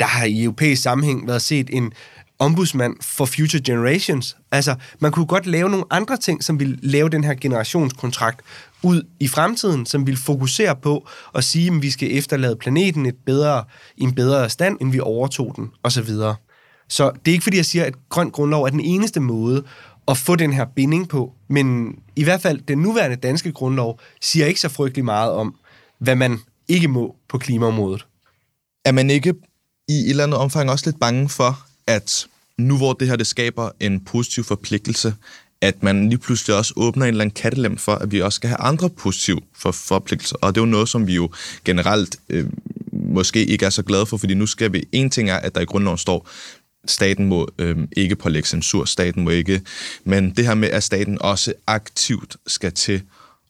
C: Der har i europæisk sammenhæng været set en ombudsmand for Future Generations. Altså, man kunne godt lave nogle andre ting, som vil lave den her generationskontrakt ud i fremtiden, som vil fokusere på at sige, at vi skal efterlade planeten et bedre, i en bedre stand, end vi overtog den, osv. Så det er ikke fordi, jeg siger, at grøn grundlov er den eneste måde at få den her binding på, men i hvert fald den nuværende danske grundlov siger ikke så frygtelig meget om, hvad man ikke må på klimaområdet.
B: Er man ikke i et eller andet omfang også lidt bange for, at nu hvor det her det skaber en positiv forpligtelse, at man lige pludselig også åbner en eller anden kattelem for, at vi også skal have andre positive for, forpligtelser. Og det er jo noget, som vi jo generelt øh, måske ikke er så glade for, fordi nu skal vi... En ting er, at der i grundloven står, staten må øh, ikke pålægge censur, staten må ikke... Men det her med, at staten også aktivt skal til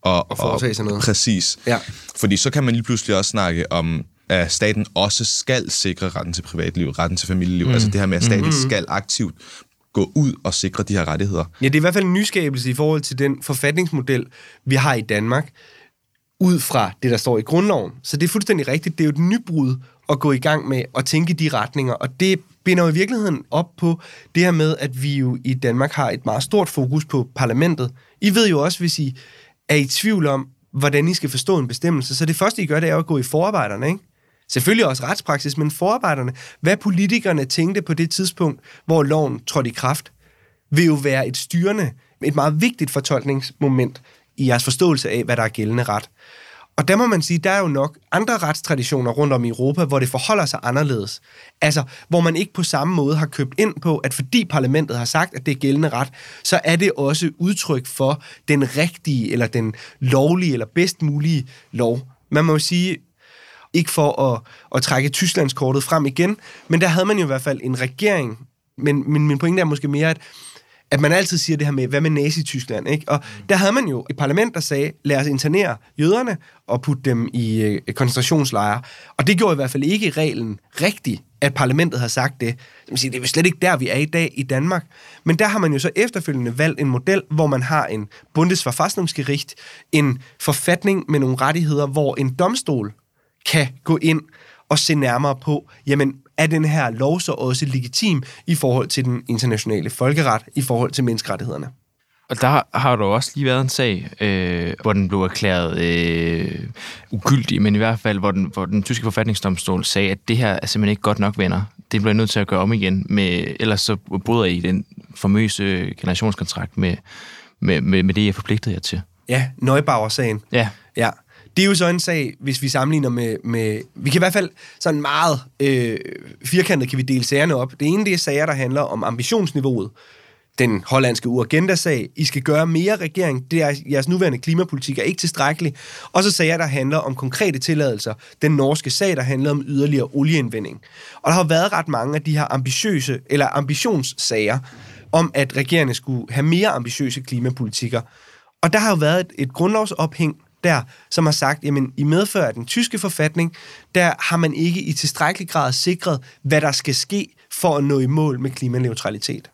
B: at...
C: Og foretage sig noget.
B: Præcis.
C: Ja.
B: Fordi så kan man lige pludselig også snakke om at staten også skal sikre retten til privatliv, retten til familieliv. Mm. Altså det her med, at staten mm. skal aktivt gå ud og sikre de her rettigheder.
C: Ja, det er i hvert fald en nyskabelse i forhold til den forfatningsmodel, vi har i Danmark, ud fra det, der står i grundloven. Så det er fuldstændig rigtigt. Det er jo et nybrud at gå i gang med at tænke de retninger, og det binder jo i virkeligheden op på det her med, at vi jo i Danmark har et meget stort fokus på parlamentet. I ved jo også, hvis I er i tvivl om, hvordan I skal forstå en bestemmelse, så det første, I gør, det er at gå i forarbejderne, ikke? Selvfølgelig også retspraksis, men forarbejderne. Hvad politikerne tænkte på det tidspunkt, hvor loven trådte i kraft, vil jo være et styrende, et meget vigtigt fortolkningsmoment i jeres forståelse af, hvad der er gældende ret. Og der må man sige, der er jo nok andre retstraditioner rundt om i Europa, hvor det forholder sig anderledes. Altså, hvor man ikke på samme måde har købt ind på, at fordi parlamentet har sagt, at det er gældende ret, så er det også udtryk for den rigtige, eller den lovlige, eller bedst mulige lov. Man må jo sige, ikke for at, at trække Tysklandskortet frem igen, men der havde man jo i hvert fald en regering. Men, men min pointe er måske mere, at at man altid siger det her med, hvad med Nazi-Tyskland, ikke? Og mm. der havde man jo et parlament, der sagde, lad os internere jøderne og putte dem i øh, koncentrationslejre. Og det gjorde i hvert fald ikke reglen rigtigt, at parlamentet har sagt det. Det, sige, det er jo slet ikke der, vi er i dag i Danmark. Men der har man jo så efterfølgende valgt en model, hvor man har en Bundesverfassungsgericht, en forfatning med nogle rettigheder, hvor en domstol kan gå ind og se nærmere på, jamen, er den her lov så også legitim i forhold til den internationale folkeret, i forhold til menneskerettighederne?
A: Og der har der også lige været en sag, øh, hvor den blev erklæret øh, ugyldig, men i hvert fald, hvor den, hvor den tyske forfatningsdomstol sagde, at det her er simpelthen ikke godt nok, venner. Det bliver nødt til at gøre om igen, med, ellers så bryder I den famøse generationskontrakt med, med, med, med det, jeg forpligtede jer til.
C: Ja, Neubauer-sagen.
A: Ja.
C: Ja, det er jo så en sag, hvis vi sammenligner med... med vi kan i hvert fald sådan meget øh, firkantet kan vi dele sagerne op. Det ene det er sager, der handler om ambitionsniveauet. Den hollandske Urgenda-sag. I skal gøre mere regering. Det er, jeres nuværende klimapolitik er ikke tilstrækkelig. Og så sager, der handler om konkrete tilladelser. Den norske sag, der handler om yderligere olieindvinding. Og der har været ret mange af de her ambitiøse, eller ambitionssager, om at regeringen skulle have mere ambitiøse klimapolitikker. Og der har jo været et, et grundlovsophæng der, som har sagt, jamen i medfør af den tyske forfatning, der har man ikke i tilstrækkelig grad sikret, hvad der skal ske for at nå i mål med klimaneutralitet.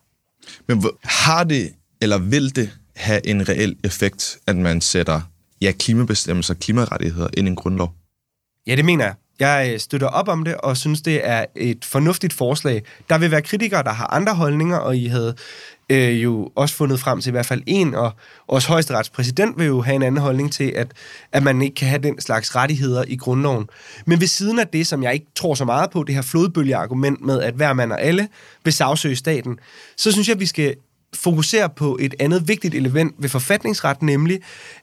B: Men har det, eller vil det have en reel effekt, at man sætter ja, klimabestemmelser, klimarettigheder ind i en grundlov?
C: Ja, det mener jeg. Jeg øh, støtter op om det, og synes, det er et fornuftigt forslag. Der vil være kritikere, der har andre holdninger, og I havde øh, jo også fundet frem til i hvert fald en, og også højesteretspræsident vil jo have en anden holdning til, at, at man ikke kan have den slags rettigheder i grundloven. Men ved siden af det, som jeg ikke tror så meget på, det her flodbølgeargument med, at hver mand og alle vil sagsøge staten, så synes jeg, at vi skal fokusere på et andet vigtigt element ved forfatningsret, nemlig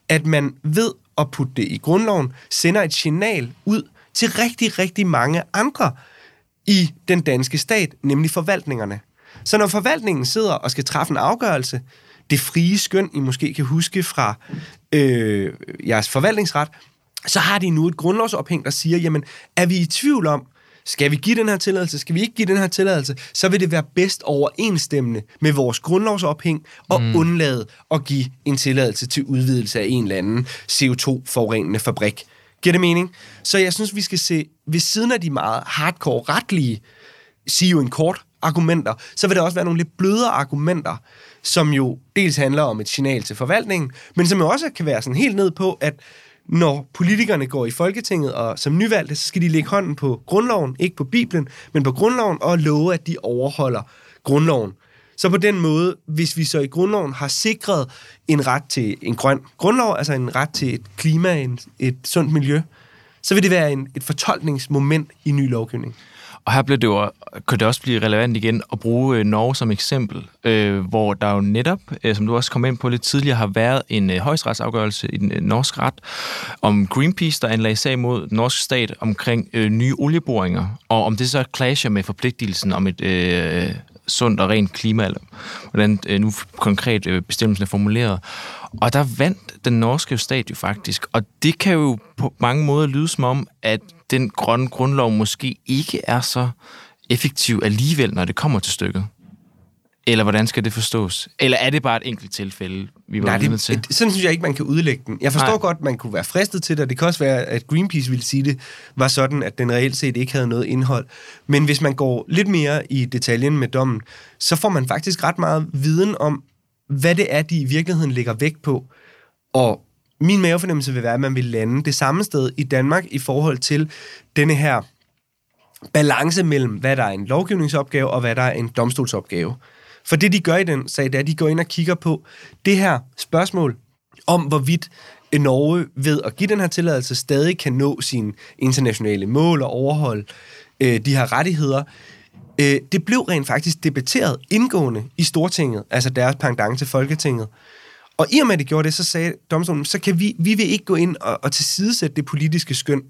C: at man ved at putte det i grundloven, sender et signal ud til rigtig, rigtig mange andre i den danske stat, nemlig forvaltningerne. Så når forvaltningen sidder og skal træffe en afgørelse, det frie skøn, I måske kan huske fra øh, jeres forvaltningsret, så har de nu et grundlovsophæng, der siger, jamen, er vi i tvivl om, skal vi give den her tilladelse, skal vi ikke give den her tilladelse, så vil det være bedst overensstemmende med vores grundlovsophæng og mm. undlade at give en tilladelse til udvidelse af en eller anden CO2-forurenende fabrik. Giver det mening? Så jeg synes, vi skal se ved siden af de meget hardcore retlige, sige jo en kort argumenter, så vil der også være nogle lidt blødere argumenter, som jo dels handler om et signal til forvaltningen, men som jo også kan være sådan helt ned på, at når politikerne går i Folketinget og som nyvalgte, så skal de lægge hånden på grundloven, ikke på Bibelen, men på grundloven, og love, at de overholder grundloven. Så på den måde, hvis vi så i grundloven har sikret en ret til en grøn grundlov, altså en ret til et klima, en, et sundt miljø, så vil det være en, et fortolkningsmoment i ny lovgivning.
A: Og her blev det jo, kunne det også blive relevant igen at bruge øh, Norge som eksempel, øh, hvor der jo netop, øh, som du også kom ind på lidt tidligere, har været en øh, højesteretsafgørelse i den øh, norske ret om Greenpeace, der anlagde sag mod den norske stat omkring øh, nye olieboringer, og om det så clasher med forpligtelsen om et øh, sundt og rent klima, eller hvordan øh, nu konkret øh, bestemmelsen er formuleret. Og der vandt den norske stat jo faktisk, og det kan jo på mange måder lyde som om, at den grønne grundlov måske ikke er så effektiv alligevel, når det kommer til stykket. Eller hvordan skal det forstås? Eller er det bare et enkelt tilfælde, vi var
C: Nej, det,
A: til?
C: det, sådan synes jeg ikke, man kan udlægge den. Jeg forstår.
A: Nej.
C: godt, man kunne være fristet til det, og det kan også være, at Greenpeace ville sige det, var sådan, at den reelt set ikke havde noget indhold. Men hvis man går lidt mere i detaljen med dommen, så får man faktisk ret meget viden om, hvad det er, de i virkeligheden lægger vægt på. Og min mavefornemmelse vil være, at man vil lande det samme sted i Danmark i forhold til denne her balance mellem, hvad der er en lovgivningsopgave og hvad der er en domstolsopgave. For det, de gør i den sag, det er, at de går ind og kigger på det her spørgsmål om, hvorvidt Norge ved at give den her tilladelse stadig kan nå sine internationale mål og overholde øh, de her rettigheder. Øh, det blev rent faktisk debatteret indgående i Stortinget, altså deres pendant til Folketinget. Og i og med, at det gjorde det, så sagde domstolen, så kan vi, vi vil ikke gå ind og, og tilsidesætte det politiske skøn.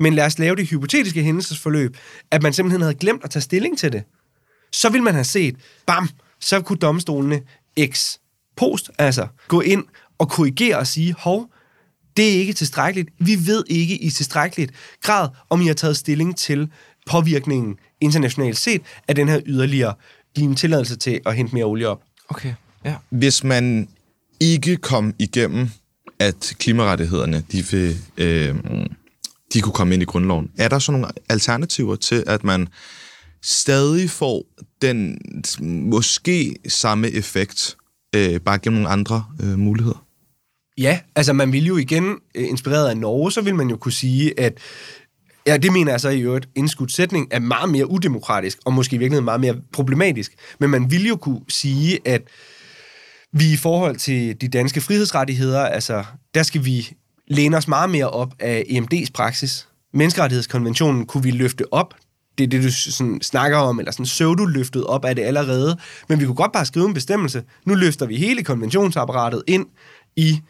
C: Men lad os lave det hypotetiske hændelsesforløb, at man simpelthen havde glemt at tage stilling til det. Så vil man have set, bam, så kunne domstolene ex post, altså gå ind og korrigere og sige, hov, det er ikke tilstrækkeligt. Vi ved ikke i tilstrækkeligt grad, om I har taget stilling til påvirkningen internationalt set af den her yderligere give en tilladelse til at hente mere olie op.
A: Okay, ja.
B: Hvis man ikke kom igennem, at klimarettighederne, de, vil, øh, de kunne komme ind i grundloven, er der så nogle alternativer til, at man stadig får den måske samme effekt, øh, bare gennem nogle andre øh, muligheder?
C: Ja, altså man vil jo igen, øh, inspireret af Norge, så vil man jo kunne sige, at Ja, det mener jeg så i øvrigt, indskudt sætning er meget mere udemokratisk, og måske i virkeligheden meget mere problematisk. Men man vil jo kunne sige, at vi i forhold til de danske frihedsrettigheder, altså der skal vi læne os meget mere op af EMD's praksis. Menneskerettighedskonventionen kunne vi løfte op. Det er det, du sådan snakker om, eller sådan pseudo-løftet op af det allerede. Men vi kunne godt bare skrive en bestemmelse. Nu løfter vi hele konventionsapparatet ind i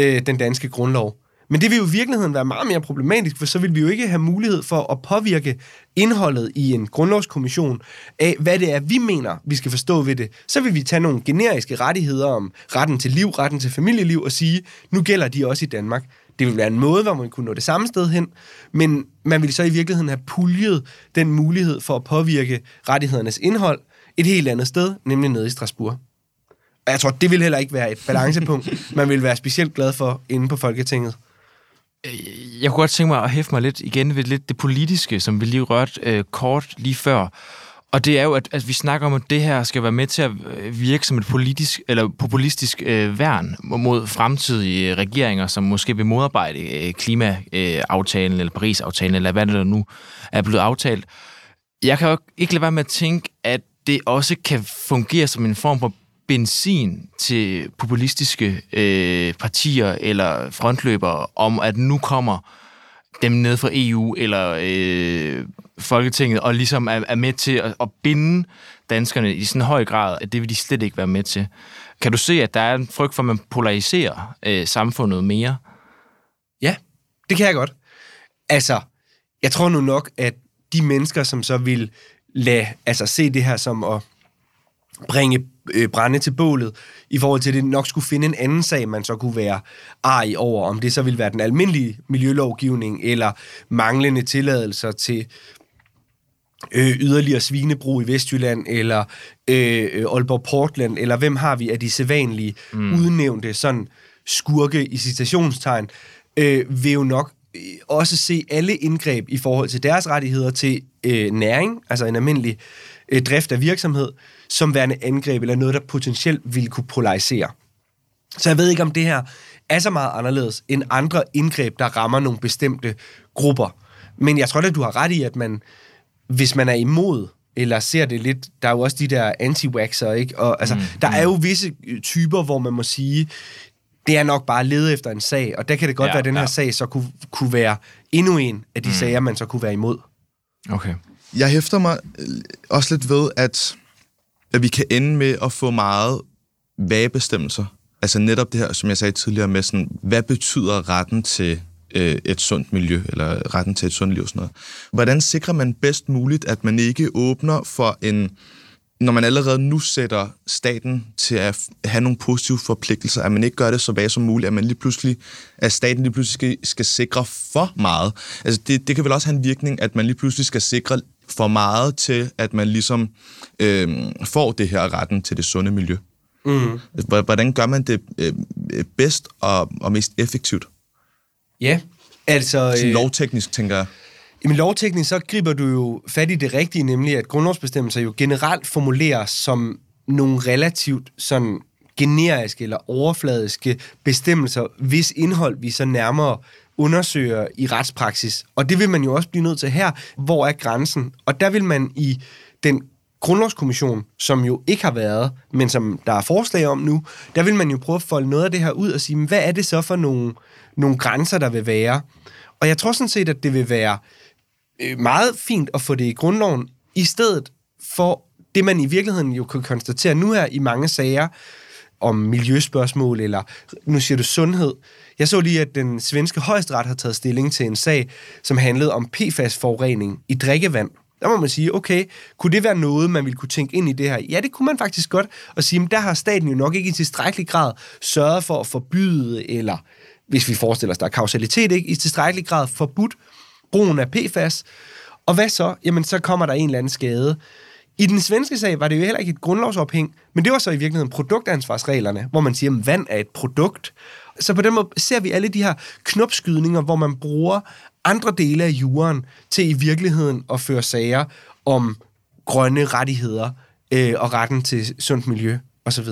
C: øh, den danske grundlov. Men det vil jo i virkeligheden være meget mere problematisk, for så vil vi jo ikke have mulighed for at påvirke indholdet i en grundlovskommission af, hvad det er, vi mener, vi skal forstå ved det. Så vil vi tage nogle generiske rettigheder om retten til liv, retten til familieliv og sige, nu gælder de også i Danmark. Det vil være en måde, hvor man kunne nå det samme sted hen, men man vil så i virkeligheden have puljet den mulighed for at påvirke rettighedernes indhold et helt andet sted, nemlig nede i Strasbourg. Og jeg tror, det vil heller ikke være et balancepunkt, man vil være specielt glad for inde på Folketinget.
A: Jeg kunne godt tænke mig at hæfte mig lidt igen ved lidt det politiske, som vi lige rørte øh, kort lige før. Og det er jo, at, at vi snakker om, at det her skal være med til at øh, virke som et politisk, eller populistisk øh, værn mod fremtidige øh, regeringer, som måske vil modarbejde øh, klimaaftalen, eller Paris-aftalen, eller hvad det der nu er blevet aftalt. Jeg kan jo ikke lade være med at tænke, at det også kan fungere som en form for benzin til populistiske øh, partier eller frontløbere om, at nu kommer dem ned fra EU eller øh, Folketinget og ligesom er, er med til at, at binde danskerne i sådan en høj grad, at det vil de slet ikke være med til. Kan du se, at der er en frygt for, at man polariserer øh, samfundet mere?
C: Ja, det kan jeg godt. Altså, jeg tror nu nok, at de mennesker, som så vil lade, altså se det her som at bringe øh, brænde til bålet, i forhold til, at det nok skulle finde en anden sag, man så kunne være ej over, om det så ville være den almindelige miljølovgivning, eller manglende tilladelser til øh, yderligere svinebrug i Vestjylland, eller øh, øh, Aalborg Portland, eller hvem har vi af de sædvanlige mm. udnævnte sådan skurke i citationstegn, øh, vil jo nok øh, også se alle indgreb i forhold til deres rettigheder til øh, næring, altså en almindelig øh, drift af virksomhed, som værende angreb eller noget, der potentielt ville kunne polarisere. Så jeg ved ikke, om det her er så meget anderledes end andre indgreb, der rammer nogle bestemte grupper. Men jeg tror at du har ret i, at man, hvis man er imod, eller ser det lidt, der er jo også de der anti-waxer, ikke? Og, altså, mm, der mm. er jo visse typer, hvor man må sige, det er nok bare at lede efter en sag, og der kan det godt ja, være, at den her ja. sag så kunne, kunne være endnu en af de mm. sager, man så kunne være imod.
A: Okay.
B: Jeg hæfter mig også lidt ved, at at vi kan ende med at få meget vage bestemmelser. Altså netop det her, som jeg sagde tidligere med sådan, hvad betyder retten til øh, et sundt miljø, eller retten til et sundt liv sådan noget. Hvordan sikrer man bedst muligt, at man ikke åbner for en, når man allerede nu sætter staten til at have nogle positive forpligtelser, at man ikke gør det så vage som muligt, at man lige pludselig, at staten lige pludselig skal, skal sikre for meget. Altså det, det kan vel også have en virkning, at man lige pludselig skal sikre for meget til, at man ligesom øh, får det her retten til det sunde miljø. Mm. Hvordan gør man det øh, bedst og, og mest effektivt?
C: Ja, altså...
B: Sådan øh, lovteknisk, tænker jeg.
C: Jamen lovteknisk, så griber du jo fat i det rigtige, nemlig at grundlovsbestemmelser jo generelt formuleres som nogle relativt sådan generiske eller overfladiske bestemmelser, hvis indhold vi så nærmere undersøger i retspraksis. Og det vil man jo også blive nødt til her. Hvor er grænsen? Og der vil man i den grundlovskommission, som jo ikke har været, men som der er forslag om nu, der vil man jo prøve at folde noget af det her ud og sige, hvad er det så for nogle, nogle grænser, der vil være? Og jeg tror sådan set, at det vil være øh, meget fint at få det i grundloven, i stedet for det, man i virkeligheden jo kan konstatere nu her i mange sager om miljøspørgsmål, eller nu siger du sundhed, jeg så lige, at den svenske højesteret har taget stilling til en sag, som handlede om PFAS-forurening i drikkevand. Der må man sige, okay, kunne det være noget, man ville kunne tænke ind i det her? Ja, det kunne man faktisk godt. Og sige, men der har staten jo nok ikke i tilstrækkelig grad sørget for at forbyde, eller hvis vi forestiller os, der er kausalitet, ikke i tilstrækkelig grad forbudt brugen af PFAS. Og hvad så? Jamen, så kommer der en eller anden skade. I den svenske sag var det jo heller ikke et grundlovsophæng, men det var så i virkeligheden produktansvarsreglerne, hvor man siger, at vand er et produkt. Så på den måde ser vi alle de her knopskydninger, hvor man bruger andre dele af jorden til i virkeligheden at føre sager om grønne rettigheder øh, og retten til sundt miljø osv.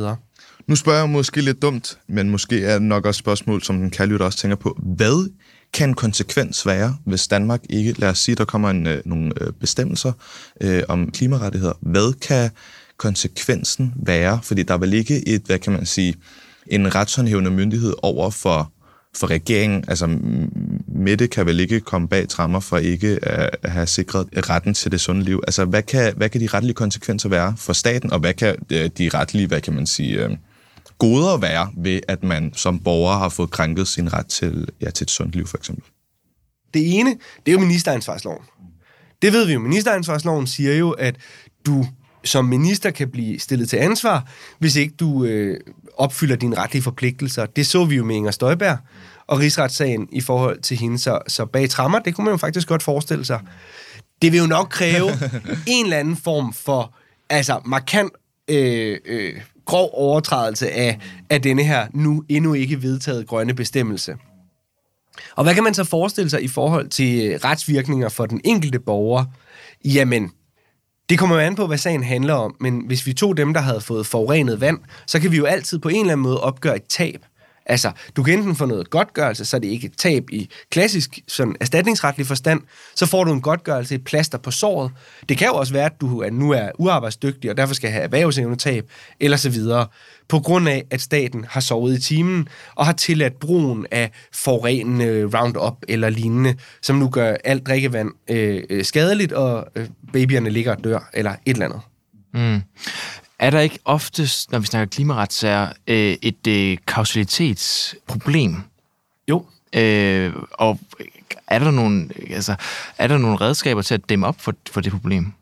B: Nu spørger jeg måske lidt dumt, men måske er det nok også spørgsmål, som den kaldte også tænker på. Hvad kan en konsekvens være, hvis Danmark ikke, lad os sige, der kommer en, øh, nogle øh, bestemmelser øh, om klimarettigheder. Hvad kan konsekvensen være? Fordi der er vel ikke et, hvad kan man sige, en retshåndhævende myndighed over for, for regeringen. Altså, Mette kan vel ikke komme bag trammer for ikke at have sikret retten til det sunde liv. Altså, hvad kan, hvad kan de retlige konsekvenser være for staten, og hvad kan øh, de retlige, hvad kan man sige, øh, goder være ved, at man som borger har fået krænket sin ret til, ja, til et sundt liv, for eksempel?
C: Det ene, det er jo ministeransvarsloven. Det ved vi jo. Ministeransvarsloven siger jo, at du som minister kan blive stillet til ansvar, hvis ikke du øh, opfylder dine retlige forpligtelser. Det så vi jo med Inger Støjberg og rigsretssagen i forhold til hende. Så, så bag trammer, det kunne man jo faktisk godt forestille sig. Det vil jo nok kræve en eller anden form for altså markant øh, øh, grov overtrædelse af, af denne her nu endnu ikke vedtaget grønne bestemmelse. Og hvad kan man så forestille sig i forhold til øh, retsvirkninger for den enkelte borger? Jamen, det kommer jo an på, hvad sagen handler om, men hvis vi tog dem, der havde fået forurenet vand, så kan vi jo altid på en eller anden måde opgøre et tab. Altså, du kan enten få noget godtgørelse, så er det ikke et tab i klassisk sådan erstatningsretlig forstand, så får du en godtgørelse, et plaster på såret. Det kan jo også være, at du er, nu er uarbejdsdygtig, og derfor skal have erhvervsevnetab, eller så videre, på grund af, at staten har sovet i timen, og har tilladt brugen af forurenende Roundup eller lignende, som nu gør alt drikkevand øh, øh skadeligt, og øh, babyerne ligger og dør, eller et eller andet. Mm.
A: Er der ikke oftest, når vi snakker klimaretssager, øh, et øh, kausalitetsproblem?
C: Jo.
A: Øh, og er der nogle, altså, er der nogle redskaber til at dæmme op for, for det problem?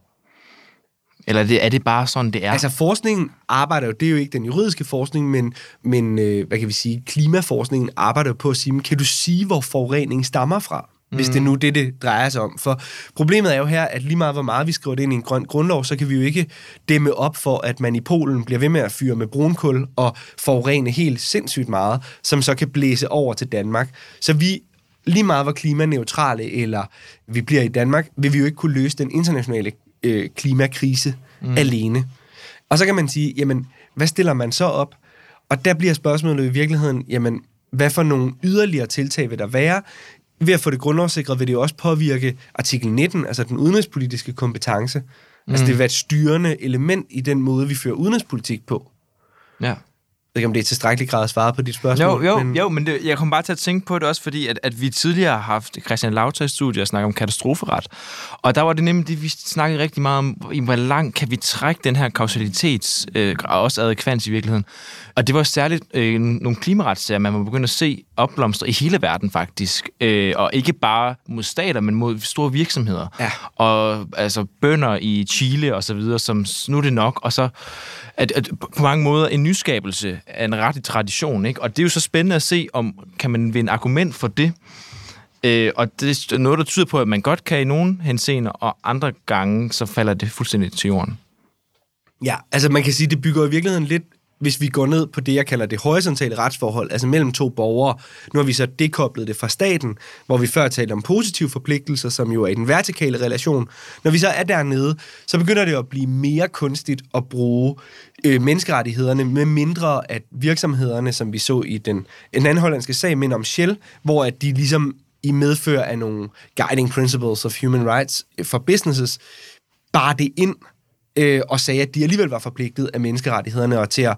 A: Eller er det, er det bare sådan, det er?
C: Altså forskningen arbejder jo, det er jo ikke den juridiske forskning, men, men øh, hvad kan vi sige, klimaforskningen arbejder jo på at sige, kan du sige, hvor forureningen stammer fra? Hvis det nu det, det drejer sig om. For problemet er jo her, at lige meget hvor meget vi skriver det ind i en grøn grundlov, så kan vi jo ikke dæmme op for, at man i Polen bliver ved med at fyre med brunkul og forurene helt sindssygt meget, som så kan blæse over til Danmark. Så vi lige meget hvor klimaneutrale eller vi bliver i Danmark, vil vi jo ikke kunne løse den internationale øh, klimakrise mm. alene. Og så kan man sige, jamen, hvad stiller man så op? Og der bliver spørgsmålet i virkeligheden, jamen, hvad for nogle yderligere tiltag vil der være? Ved at få det grundlovssikret vil det jo også påvirke artikel 19, altså den udenrigspolitiske kompetence. Mm. Altså det vil være et styrende element i den måde, vi fører udenrigspolitik på.
A: Ja
C: ved ikke, om det er tilstrækkeligt grad at svare på dit spørgsmål.
A: Jo, jo, men, jo, men det, jeg kom bare til at tænke på det også, fordi at, at vi tidligere har haft Christian Lauter i studiet og snakket om katastroferet. Og der var det nemlig det, vi snakkede rigtig meget om, i hvor langt kan vi trække den her kausalitets, øh, også adekvans i virkeligheden. Og det var særligt øh, nogle klimaretssager, man må begynde at se opblomstre i hele verden faktisk. Øh, og ikke bare mod stater, men mod store virksomheder.
C: Ja.
A: Og altså bønder i Chile og så videre, som nu er det nok. Og så at, at på mange måder en nyskabelse af en rettig tradition. Ikke? Og det er jo så spændende at se, om kan man vinde argument for det. Øh, og det er noget, der tyder på, at man godt kan i nogle henseender, og andre gange, så falder det fuldstændig til jorden.
C: Ja, altså man kan sige, det bygger i virkeligheden lidt hvis vi går ned på det, jeg kalder det horisontale retsforhold, altså mellem to borgere, nu har vi så dekoblet det fra staten, hvor vi før talte om positive forpligtelser, som jo er i den vertikale relation. Når vi så er dernede, så begynder det at blive mere kunstigt at bruge øh, menneskerettighederne, med mindre at virksomhederne, som vi så i den, en anden hollandske sag, men om Shell, hvor at de ligesom i medfører af nogle guiding principles of human rights øh, for businesses, bare det ind øh, og sagde, at de alligevel var forpligtet af menneskerettighederne og til at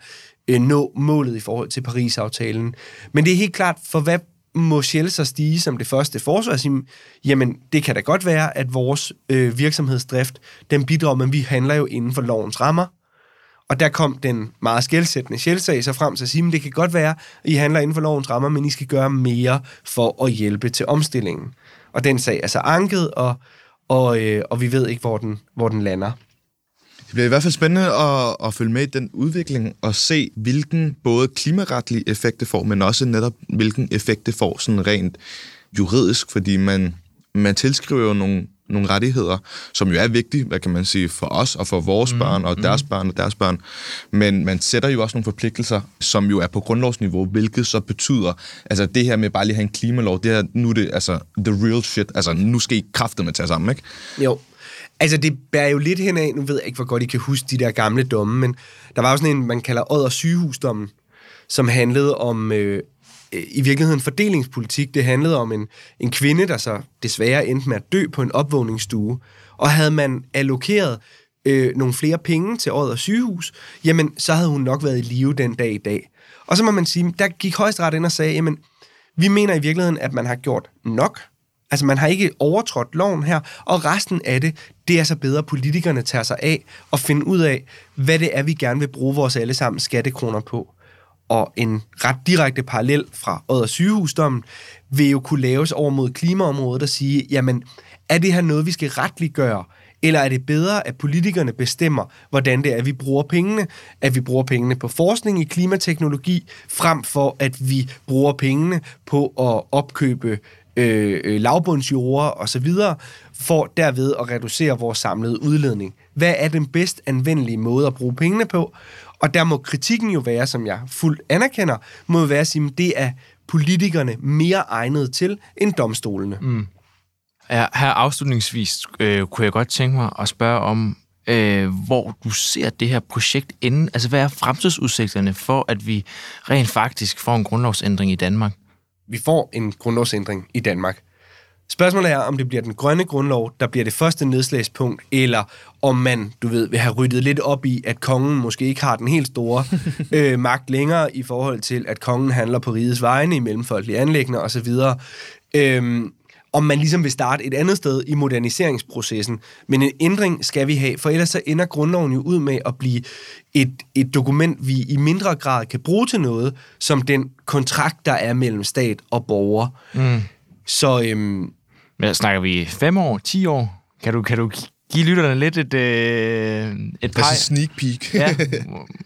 C: øh, nå målet i forhold til Paris-aftalen. Men det er helt klart, for hvad må Shell så stige som det første forsvar? Sige, jamen, det kan da godt være, at vores øh, virksomhedsdrift, den bidrager, men vi handler jo inden for lovens rammer. Og der kom den meget skældsættende Shell-sag så frem til at sige, at det kan godt være, at I handler inden for lovens rammer, men I skal gøre mere for at hjælpe til omstillingen. Og den sag er så anket, og, og, øh, og vi ved ikke, hvor den, hvor den lander.
B: Det bliver i hvert fald spændende at, at følge med i den udvikling og se, hvilken både klimaretlig effekt det får, men også netop, hvilken effekt det får sådan rent juridisk, fordi man, man tilskriver jo nogle, nogle rettigheder, som jo er vigtige, hvad kan man sige, for os og for vores mm, børn og mm. deres børn og deres børn. Men man sætter jo også nogle forpligtelser, som jo er på grundlovsniveau, hvilket så betyder, altså det her med bare lige at have en klimalov, det her, nu er det altså the real shit, altså nu skal I kraftet med tage sammen, ikke?
C: Jo, Altså, det bærer jo lidt henad, nu ved jeg ikke, hvor godt I kan huske de der gamle domme, men der var jo sådan en, man kalder Odder sygehusdommen, som handlede om, øh, øh, i virkeligheden fordelingspolitik. Det handlede om en, en kvinde, der så desværre endte med at dø på en opvågningsstue. Og havde man allokeret øh, nogle flere penge til Odder sygehus, jamen, så havde hun nok været i live den dag i dag. Og så må man sige, der gik højesteret ind og sagde, jamen, vi mener i virkeligheden, at man har gjort nok Altså, man har ikke overtrådt loven her, og resten af det, det er så bedre, at politikerne tager sig af og finder ud af, hvad det er, vi gerne vil bruge vores alle sammen skattekroner på. Og en ret direkte parallel fra Odder sygehusdommen vil jo kunne laves over mod klimaområdet og sige, jamen, er det her noget, vi skal retligt gøre? Eller er det bedre, at politikerne bestemmer, hvordan det er, at vi bruger pengene? At vi bruger pengene på forskning i klimateknologi, frem for at vi bruger pengene på at opkøbe Øh, øh, lavbundsjorder osv., for derved at reducere vores samlede udledning. Hvad er den bedst anvendelige måde at bruge pengene på? Og der må kritikken jo være, som jeg fuldt anerkender, må være at sige, at det er politikerne mere egnet til end domstolene. Mm.
A: Ja, her afslutningsvis øh, kunne jeg godt tænke mig at spørge om, øh, hvor du ser det her projekt ende. Altså, hvad er fremtidsudsigterne for, at vi rent faktisk får en grundlovsændring i Danmark?
C: Vi får en grundlovsændring i Danmark. Spørgsmålet er, om det bliver den grønne grundlov, der bliver det første nedslagspunkt, eller om man, du ved, vil have ryddet lidt op i, at kongen måske ikke har den helt store øh, magt længere i forhold til, at kongen handler på rigets vegne i mellemfolkelige anlæggende osv. Øhm, om man ligesom vil starte et andet sted i moderniseringsprocessen. Men en ændring skal vi have, for ellers så ender grundloven jo ud med at blive et, et dokument, vi i mindre grad kan bruge til noget, som den kontrakt, der er mellem stat og borger. Mm. Så øhm,
A: Men snakker vi fem år, ti år? Kan du, kan du give lytterne lidt et, øh, et par...
B: Altså sneak peek.
A: Ja.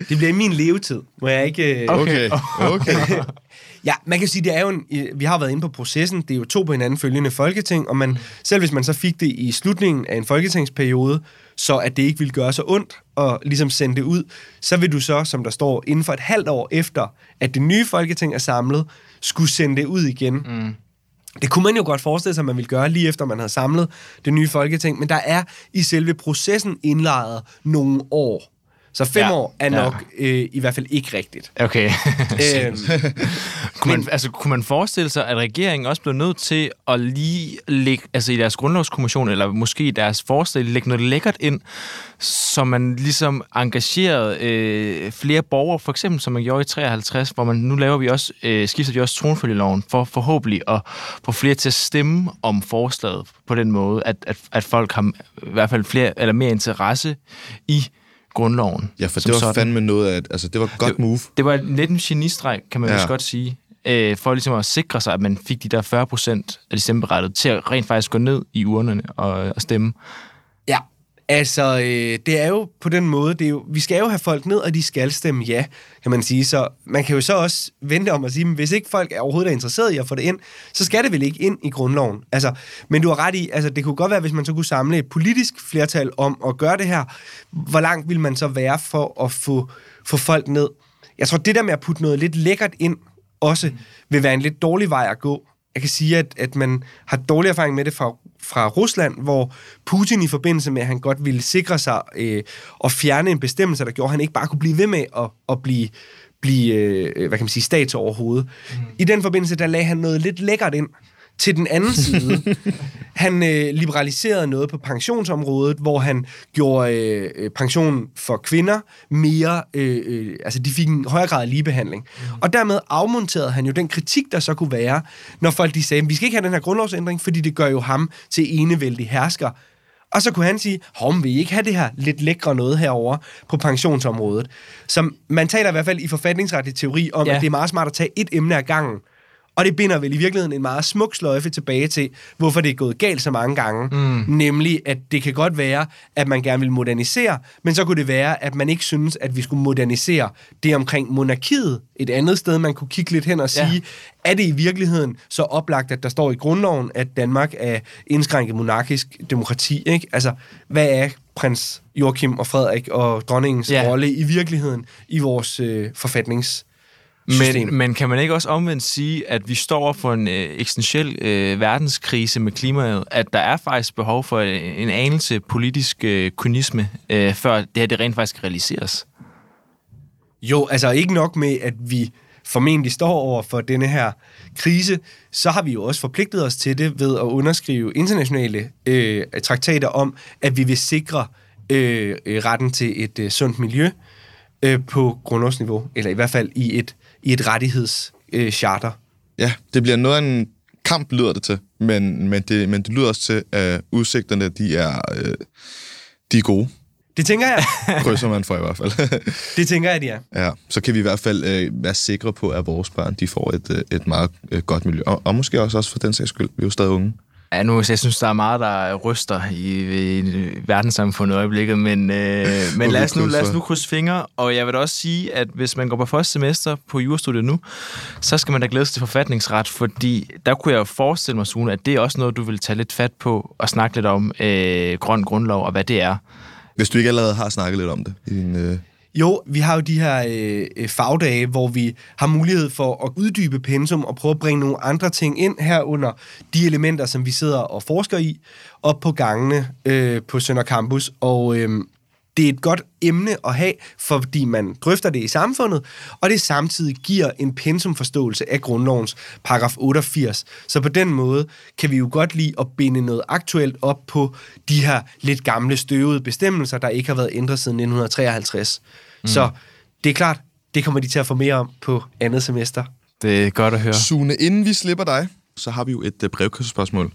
C: Det bliver min levetid, må jeg ikke... øh,
B: Okay, okay.
C: Ja, man kan sige, det er jo en, vi har været inde på processen, det er jo to på hinanden følgende folketing, og man, selv hvis man så fik det i slutningen af en folketingsperiode, så at det ikke ville gøre så ondt at ligesom sende det ud, så vil du så, som der står, inden for et halvt år efter, at det nye folketing er samlet, skulle sende det ud igen. Mm. Det kunne man jo godt forestille sig, at man ville gøre lige efter, man havde samlet det nye folketing, men der er i selve processen indlejret nogle år. Så fem
A: Ja,
C: ja, år er
A: ja.
C: nok øh, i hvert fald ikke rigtigt.
A: Okay.
C: øhm,
A: kunne, man, altså, kunne man forestille sig, at regeringen også blev nødt til at lige lægge, altså i deres grundlovskommission, eller måske i deres forslag, lægge noget lækkert ind, så man ligesom engagerede øh, flere borgere, for eksempel som man gjorde i 53, hvor man nu laver vi også, øh, skifter de også tronfølgeloven, for forhåbentlig at få flere til at stemme om forslaget på den måde, at, at, at folk har i hvert fald flere, eller mere interesse i grundloven.
B: Ja, for det var
A: sådan.
B: fandme noget af... Altså, det var godt move.
A: Det var lidt en genistreg, kan man
B: Ja.
A: ja. også godt sige, øh, for ligesom at sikre sig, at man fik de der 40 procent af de stemmeberettigede til at rent faktisk gå ned i urnerne og, og stemme.
C: Ja, altså, øh, det er jo på den måde, det er jo, vi skal jo have folk ned, og de skal stemme ja, kan man sige. Så man kan jo så også vente om at sige, men hvis ikke folk er overhovedet er interesseret i at få det ind, så skal det vel ikke ind i grundloven. Altså, men du har ret i, altså, det kunne godt være, hvis man så kunne samle et politisk flertal om at gøre det her, hvor langt vil man så være for at få, få folk ned? Jeg tror, det der med at putte noget lidt lækkert ind, også vil være en lidt dårlig vej at gå. Jeg kan sige, at, at man har dårlig erfaring med det fra, fra Rusland, hvor Putin i forbindelse med, at han godt ville sikre sig øh, at fjerne en bestemmelse, der gjorde, at han ikke bare kunne blive ved med at, at blive, blive øh, hvad kan man sige, statsoverhoved. Mm. I den forbindelse, der lagde han noget lidt lækkert ind til den anden side. han øh, liberaliserede noget på pensionsområdet, hvor han gjorde øh, øh, pension for kvinder mere, øh, øh, altså de fik en højere grad af ligebehandling. Mm. Og dermed afmonterede han jo den kritik, der så kunne være, når folk de sagde, vi skal ikke have den her grundlovsændring, fordi det gør jo ham til enevældig hersker. Og så kunne han sige, hov, vil I ikke have det her lidt lækre noget herover på pensionsområdet? Så man taler i hvert fald i forfatningsretlig teori om. Ja. at det er meget smart at tage et emne ad gangen. Og det binder vel i virkeligheden en meget smuk sløjfe tilbage til, hvorfor det er gået galt så mange gange. Mm. Nemlig, at det kan godt være, at man gerne vil modernisere, men så kunne det være, at man ikke synes, at vi skulle modernisere det omkring monarkiet. Et andet sted, man kunne kigge lidt hen og sige,
A: Ja.
C: er det i virkeligheden så oplagt, at der står i grundloven, at Danmark er indskrænket monarkisk demokrati? Ikke? Altså, hvad er prins Joachim og Frederik og dronningens
A: Ja.
C: rolle i virkeligheden i vores øh, forfatnings
A: Men, men kan man ikke også omvendt sige, at vi står over for en øh, eksistentiel øh, verdenskrise med klimaet, at der er faktisk behov for øh, en anelse politisk øh, kynisme, øh, før det her det rent faktisk realiseres?
C: Jo, altså ikke nok med, at vi formentlig står over for denne her krise, så har vi jo også forpligtet os til det ved at underskrive internationale øh, traktater om, at vi vil sikre øh, øh, retten til et øh, sundt miljø øh, på grundlovsniveau, eller i hvert fald i et, i et rettighedscharter. Øh.
B: Ja, det bliver noget af en kamp, lyder det til. Men, men, det, men det lyder også til, at udsigterne, de er, øh, de er gode.
C: det tænker jeg.
B: Krydser man for i hvert fald.
C: Det tænker jeg, de er.
B: ja, så kan vi i hvert fald øh, være sikre på, at vores børn, de får et, øh, et meget øh, godt miljø. Og, og måske også, også for den sags skyld. Vi er jo stadig unge.
A: Ja, nu, jeg synes, der er meget, der ryster i, i verdenssamfundet i øjeblikket, men, øh, men lad, os nu, lad os nu krydse fingre, og jeg vil da også sige, at hvis man går på første semester på jurastudiet nu, så skal man da glæde sig til forfatningsret, fordi der kunne jeg jo forestille mig, Sune, at det er også noget, du vil tage lidt fat på og snakke lidt om øh, grøn grundlov og hvad det er.
B: Hvis du ikke allerede har snakket lidt om det i din... Øh,
C: jo, vi har jo de her øh, øh, fagdage, hvor vi har mulighed for at uddybe pensum og prøve at bringe nogle andre ting ind herunder de elementer, som vi sidder og forsker i, op på gangene øh, på Sønder Campus. Og øh, det er et godt emne at have, fordi man drøfter det i samfundet, og det samtidig giver en pensumforståelse af grundlovens paragraf 88. Så på den måde kan vi jo godt lide at binde noget aktuelt op på de her lidt gamle støvede bestemmelser, der ikke har været ændret siden 1953. Mm. Så det er klart, det kommer de til at få mere om på andet semester.
A: Det er godt at høre.
B: Sune, inden vi slipper dig, så har vi jo et uh, brevkassespørgsmål.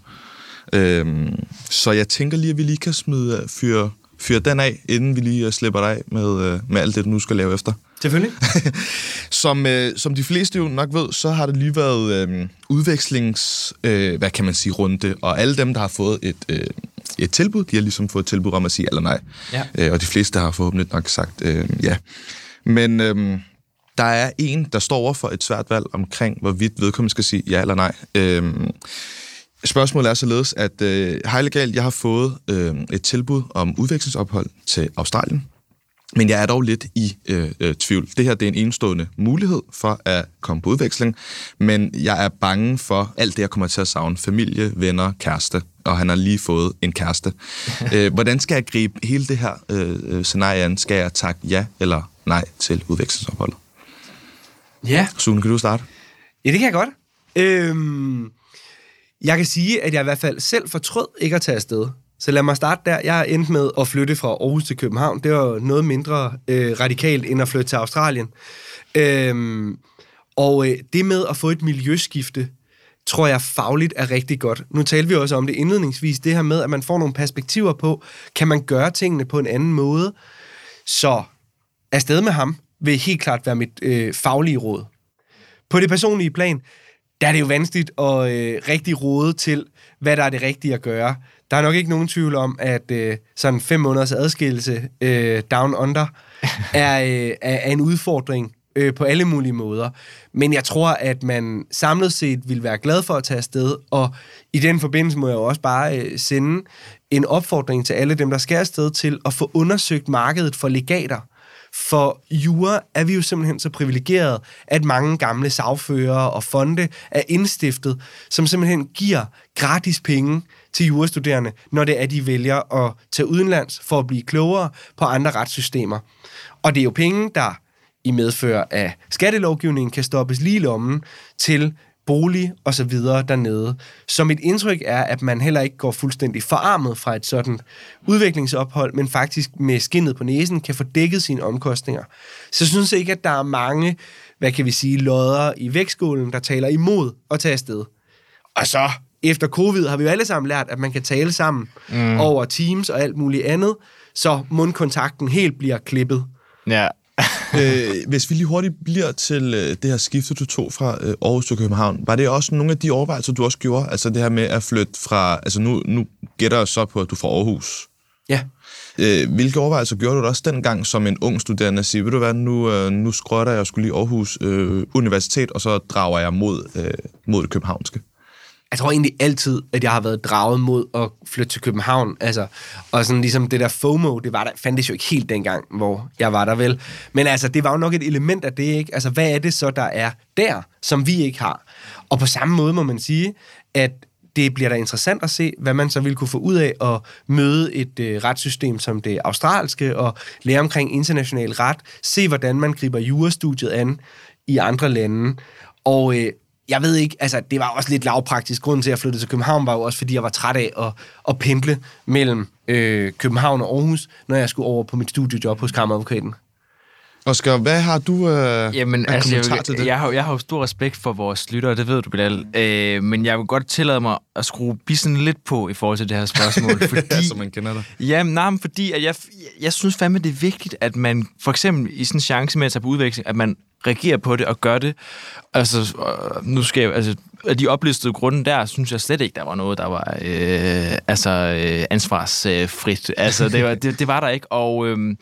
B: Øhm, så jeg tænker lige, at vi lige kan smide, fyre, fyre den af, inden vi lige øh, slipper dig af med, øh, med alt det, du nu skal lave efter.
C: Selvfølgelig.
B: Som, øh, som de fleste jo nok ved, så har det lige været øh, udvekslings, øh, hvad kan man sige, runde, og alle dem, der har fået et, øh, et tilbud, de har ligesom fået et tilbud om at sige eller nej.
C: Ja.
B: Øh, og de fleste har forhåbentlig nok sagt øh, ja. Men øh, der er en, der står over for et svært valg omkring, hvorvidt vedkommende skal sige ja eller nej. Øh, Spørgsmålet er således, at øh, hej legal, jeg har fået øh, et tilbud om udvekslingsophold til Australien, men jeg er dog lidt i øh, øh, tvivl. Det her det er en enestående mulighed for at komme på udveksling, men jeg er bange for alt det, jeg kommer til at savne. Familie, venner, kæreste, og han har lige fået en kæreste. øh, hvordan skal jeg gribe hele det her øh, øh, scenarie an? Skal jeg takke ja eller nej til udvekslingsopholdet?
C: Ja.
B: Sune, kan du starte?
C: Ja, det kan jeg godt. Øhm, jeg kan sige, at jeg i hvert fald selv fortrød ikke at tage afsted. Så lad mig starte der. Jeg endte med at flytte fra Aarhus til København. Det var noget mindre øh, radikalt end at flytte til Australien. Øhm, og øh, det med at få et miljøskifte, tror jeg fagligt er rigtig godt. Nu talte vi også om det indledningsvis, det her med, at man får nogle perspektiver på, kan man gøre tingene på en anden måde. Så afsted med ham vil helt klart være mit øh, faglige råd. På det personlige plan, der er det jo vanskeligt at øh, rigtig råde til, hvad der er det rigtige at gøre. Der er nok ikke nogen tvivl om, at øh, sådan fem måneders adskillelse øh, down under er, øh, er, er en udfordring øh, på alle mulige måder. Men jeg tror, at man samlet set vil være glad for at tage afsted, og i den forbindelse må jeg jo også bare øh, sende en opfordring til alle dem, der skal afsted til at få undersøgt markedet for legater. For jura er vi jo simpelthen så privilegeret, at mange gamle sagfører og fonde er indstiftet, som simpelthen giver gratis penge til jurastuderende, når det er, de vælger at tage udenlands for at blive klogere på andre retssystemer. Og det er jo penge, der i medfør af skattelovgivningen kan stoppes lige lommen til bolig og så videre dernede. Så mit indtryk er, at man heller ikke går fuldstændig forarmet fra et sådan udviklingsophold, men faktisk med skinnet på næsen kan få dækket sine omkostninger. Så jeg synes ikke, at der er mange, hvad kan vi sige, lodder i vægtskålen, der taler imod at tage afsted. Og så efter covid har vi jo alle sammen lært, at man kan tale sammen mm. over Teams og alt muligt andet, så mundkontakten helt bliver klippet.
A: Ja.
B: øh, hvis vi lige hurtigt bliver til øh, det her skifte, du tog fra øh, Aarhus til København, var det også nogle af de overvejelser, du også gjorde? Altså det her med at flytte fra... Altså nu, nu gætter jeg så på, at du er fra Aarhus.
C: Ja.
B: Øh, hvilke overvejelser gjorde du også dengang som en ung studerende at sige, ved du hvad, nu, øh, nu skrotter jeg skulle lige Aarhus øh, Universitet, og så drager jeg mod, øh, mod det københavnske?
C: Jeg tror egentlig altid, at jeg har været draget mod at flytte til København. Altså, og sådan ligesom det der FOMO, det var der, fandtes jo ikke helt dengang, hvor jeg var der vel. Men altså, det var jo nok et element af det, ikke? Altså, hvad er det så, der er der, som vi ikke har? Og på samme måde må man sige, at det bliver da interessant at se, hvad man så vil kunne få ud af at møde et øh, retssystem som det australske, og lære omkring international ret, se hvordan man griber jurastudiet an i andre lande. Og øh, jeg ved ikke, altså det var også lidt lavpraktisk. Grunden til, at jeg flyttede til København, var jo også, fordi jeg var træt af at, at pendle mellem øh, København og Aarhus, når jeg skulle over på mit studiejob hos Kammeradvokaten.
B: Oscar, hvad har du øh,
A: Jamen, altså,
B: kommentar
A: jeg,
B: til det?
A: jeg, har, jeg har jo stor respekt for vores lyttere, det ved du, Bilal. Øh, men jeg vil godt tillade mig at skrue bissen lidt på i forhold til det her spørgsmål. fordi,
B: som man kender dig.
A: Jamen, nej, men fordi at jeg, jeg synes fandme, det er vigtigt, at man for eksempel i sådan en chance med at tage på udveksling, at man reagerer på det og gør det. Altså, øh, nu skal jeg, altså, af de oplistede grunde der, synes jeg slet ikke, der var noget, der var øh, altså, øh, ansvarsfrit. Altså, det var, det, det var der ikke, og... Øh,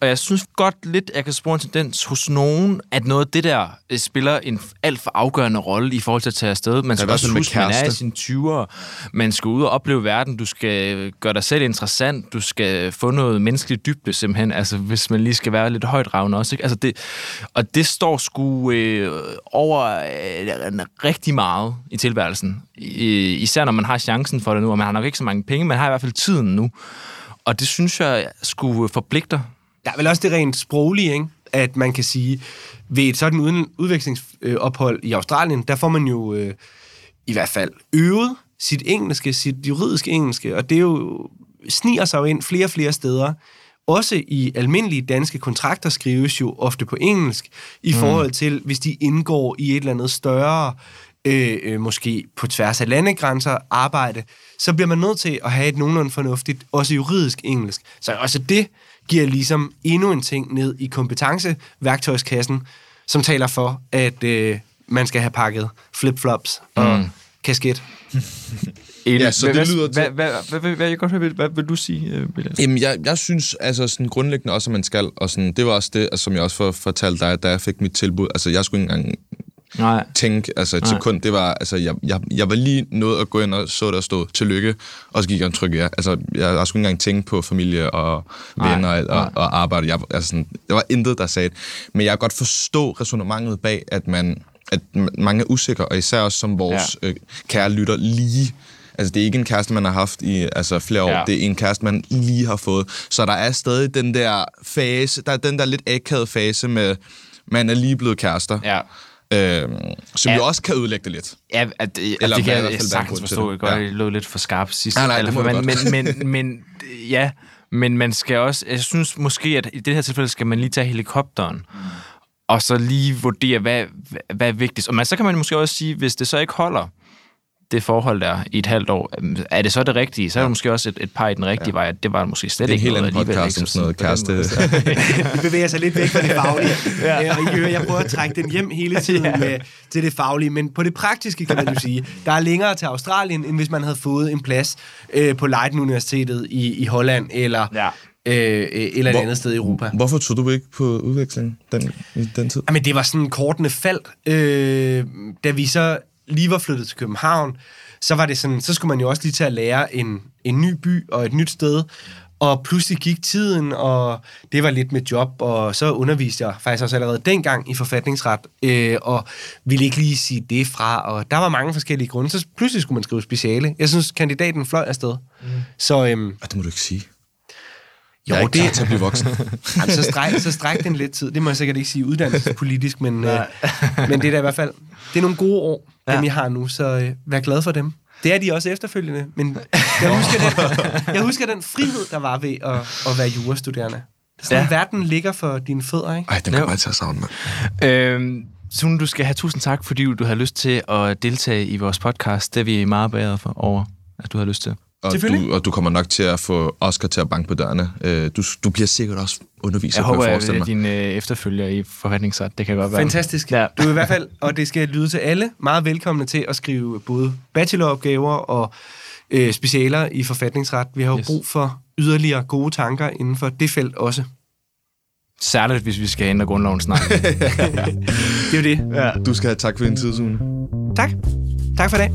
A: og jeg synes godt lidt, jeg kan spore en tendens hos nogen, at noget af det der øh, spiller en alt for afgørende rolle i forhold til at tage afsted. Man skal også huske, man er i sine 20'ere. Man skal ud og opleve verden. Du skal gøre dig selv interessant. Du skal få noget menneskeligt dybde simpelthen. Altså, hvis man lige skal være lidt højt ravne også. Ikke? Altså, det, og det står sgu øh, over øh, rigtig meget i tilværelsen. I, især når man har chancen for det nu, og man har nok ikke så mange penge, men har i hvert fald tiden nu. Og det synes jeg skulle forpligte
C: Der er vel også det rent sproglige, ikke? at man kan sige, ved et sådan uden udvekslingsophold i Australien, der får man jo øh, i hvert fald øvet sit engelske, sit juridiske engelske, og det er jo, sniger sig jo ind flere og flere steder. Også i almindelige danske kontrakter skrives jo ofte på engelsk, i forhold til, hvis de indgår i et eller andet større øh, øh, måske på tværs af landegrænser arbejde, så bliver man nødt til at have et nogenlunde fornuftigt, også juridisk engelsk. Så også det giver ligesom endnu en ting ned i kompetenceværktøjskassen, som taler for, at øh, man skal have pakket flip-flops og mm. kasket.
B: Ja, så det
A: hvad,
B: lyder til-
A: hvad, hvad, hvad, hvad, hvad, jeg godt høre, hvad, hvad vil du sige, øh, William?
B: Jamen, jeg, jeg synes altså sådan grundlæggende også, at man skal, og sådan, det var også det, altså, som jeg også for, fortalte dig, da jeg fik mit tilbud. Altså, jeg skulle ikke engang
A: Nej.
B: tænke, altså et
A: Nej.
B: sekund, det var, altså, jeg, jeg, jeg var lige nået at gå ind og så der stod tillykke, og så gik jeg og trykke ja. Altså, jeg, jeg skulle ikke engang tænke på familie og venner og,
A: nej.
B: og, og arbejde. Jeg, altså, sådan, der var intet, der sagde det. Men jeg kan godt forstå resonemanget bag, at man at mange er usikre, og især også som vores ja. øh, kære lytter lige Altså, det er ikke en kæreste, man har haft i altså, flere år.
A: Ja.
B: Det er en kæreste, man lige har fået. Så der er stadig den der fase, der er den der lidt akavede fase med, man er lige blevet kærester.
A: Ja.
B: Øhm, som
A: Ja.
B: jo også kan ødelægge det lidt.
A: Ja, at, at
B: Eller
A: det kan jeg
B: fald
A: sagtens forstå.
B: det.
A: Jeg
B: Ja.
A: det lå lidt for skarpt sidst.
B: Nej, nej, det
A: Eller,
B: må du
A: men, men, men, men, ja, men man skal også... Jeg synes måske, at i det her tilfælde skal man lige tage helikopteren, og så lige vurdere, hvad, hvad er vigtigst. Og man, så kan man måske også sige, hvis det så ikke holder, det forhold der i et halvt år, øhm, er det så det rigtige? Så er det måske også et, et par i den rigtige ja. vej, at det var måske slet
B: Det er en
A: ikke
B: helt
A: noget
B: anden
A: alligevel,
B: podcast
A: ikke?
B: sådan noget kæreste.
C: Vi bevæger sig lidt væk fra det faglige. ja. Og I kan høre, jeg prøver at trække den hjem hele tiden ja. med, til det faglige. Men på det praktiske kan man jo sige, der er længere til Australien, end hvis man havde fået en plads øh, på Leiden Universitetet i, i Holland eller,
A: Ja.
C: øh, øh, eller et
B: Hvor-
C: andet sted i Europa.
B: Hvorfor tog du ikke på udveksling den, den tid?
C: Jamen, det var sådan kortene faldt. Øh, da vi så lige var flyttet til København, så var det sådan, så skulle man jo også lige til at lære en, en ny by og et nyt sted. Og pludselig gik tiden, og det var lidt med job, og så underviste jeg faktisk også allerede dengang i forfatningsret, øh, og ville ikke lige sige det fra, og der var mange forskellige grunde. Så pludselig skulle man skrive speciale. Jeg synes, kandidaten fløj afsted. Mm. Så øhm,
B: Ah, det må du ikke sige.
C: Jo,
B: jeg er ikke
C: det,
B: klar til at blive voksen.
C: Jamen, så, stræk, så stræk den lidt tid. Det må jeg sikkert ikke sige uddannelsespolitisk, men, øh, men det er da i hvert fald... Det er nogle gode år, dem
A: Ja.
C: I har nu, så øh, vær glad for dem. Det er de også efterfølgende, men jeg husker den, jeg husker den frihed, der var ved at, at være jurastuderende. Sådan,
A: Ja.
C: Verden ligger for dine fødder, ikke?
B: Ej, den kommer jeg til at savne, mand.
A: Øhm, Sune, du skal have tusind tak, fordi du har lyst til at deltage i vores podcast. Det er vi meget bedre for over, at du har lyst til.
B: Og du, og du kommer nok til at få Oscar til at banke på dørene. Øh, Du, du bliver sikkert også underviser,
A: Jeg håber,
B: jeg
A: at
B: forestille mig.
A: din øh, efterfølger i forretningsret, det kan godt være.
C: Fantastisk.
A: Ja.
C: Du er i hvert fald, og det skal lyde til alle, meget velkomne til at skrive både bacheloropgaver og øh, specialer i forfatningsret. Vi har jo Yes. brug for yderligere gode tanker inden for det felt også.
A: Særligt, hvis vi skal ændre grundloven snart.
C: Det er jo det.
B: Du skal have tak for din tid, Sune.
C: Tak. Tak for i dag.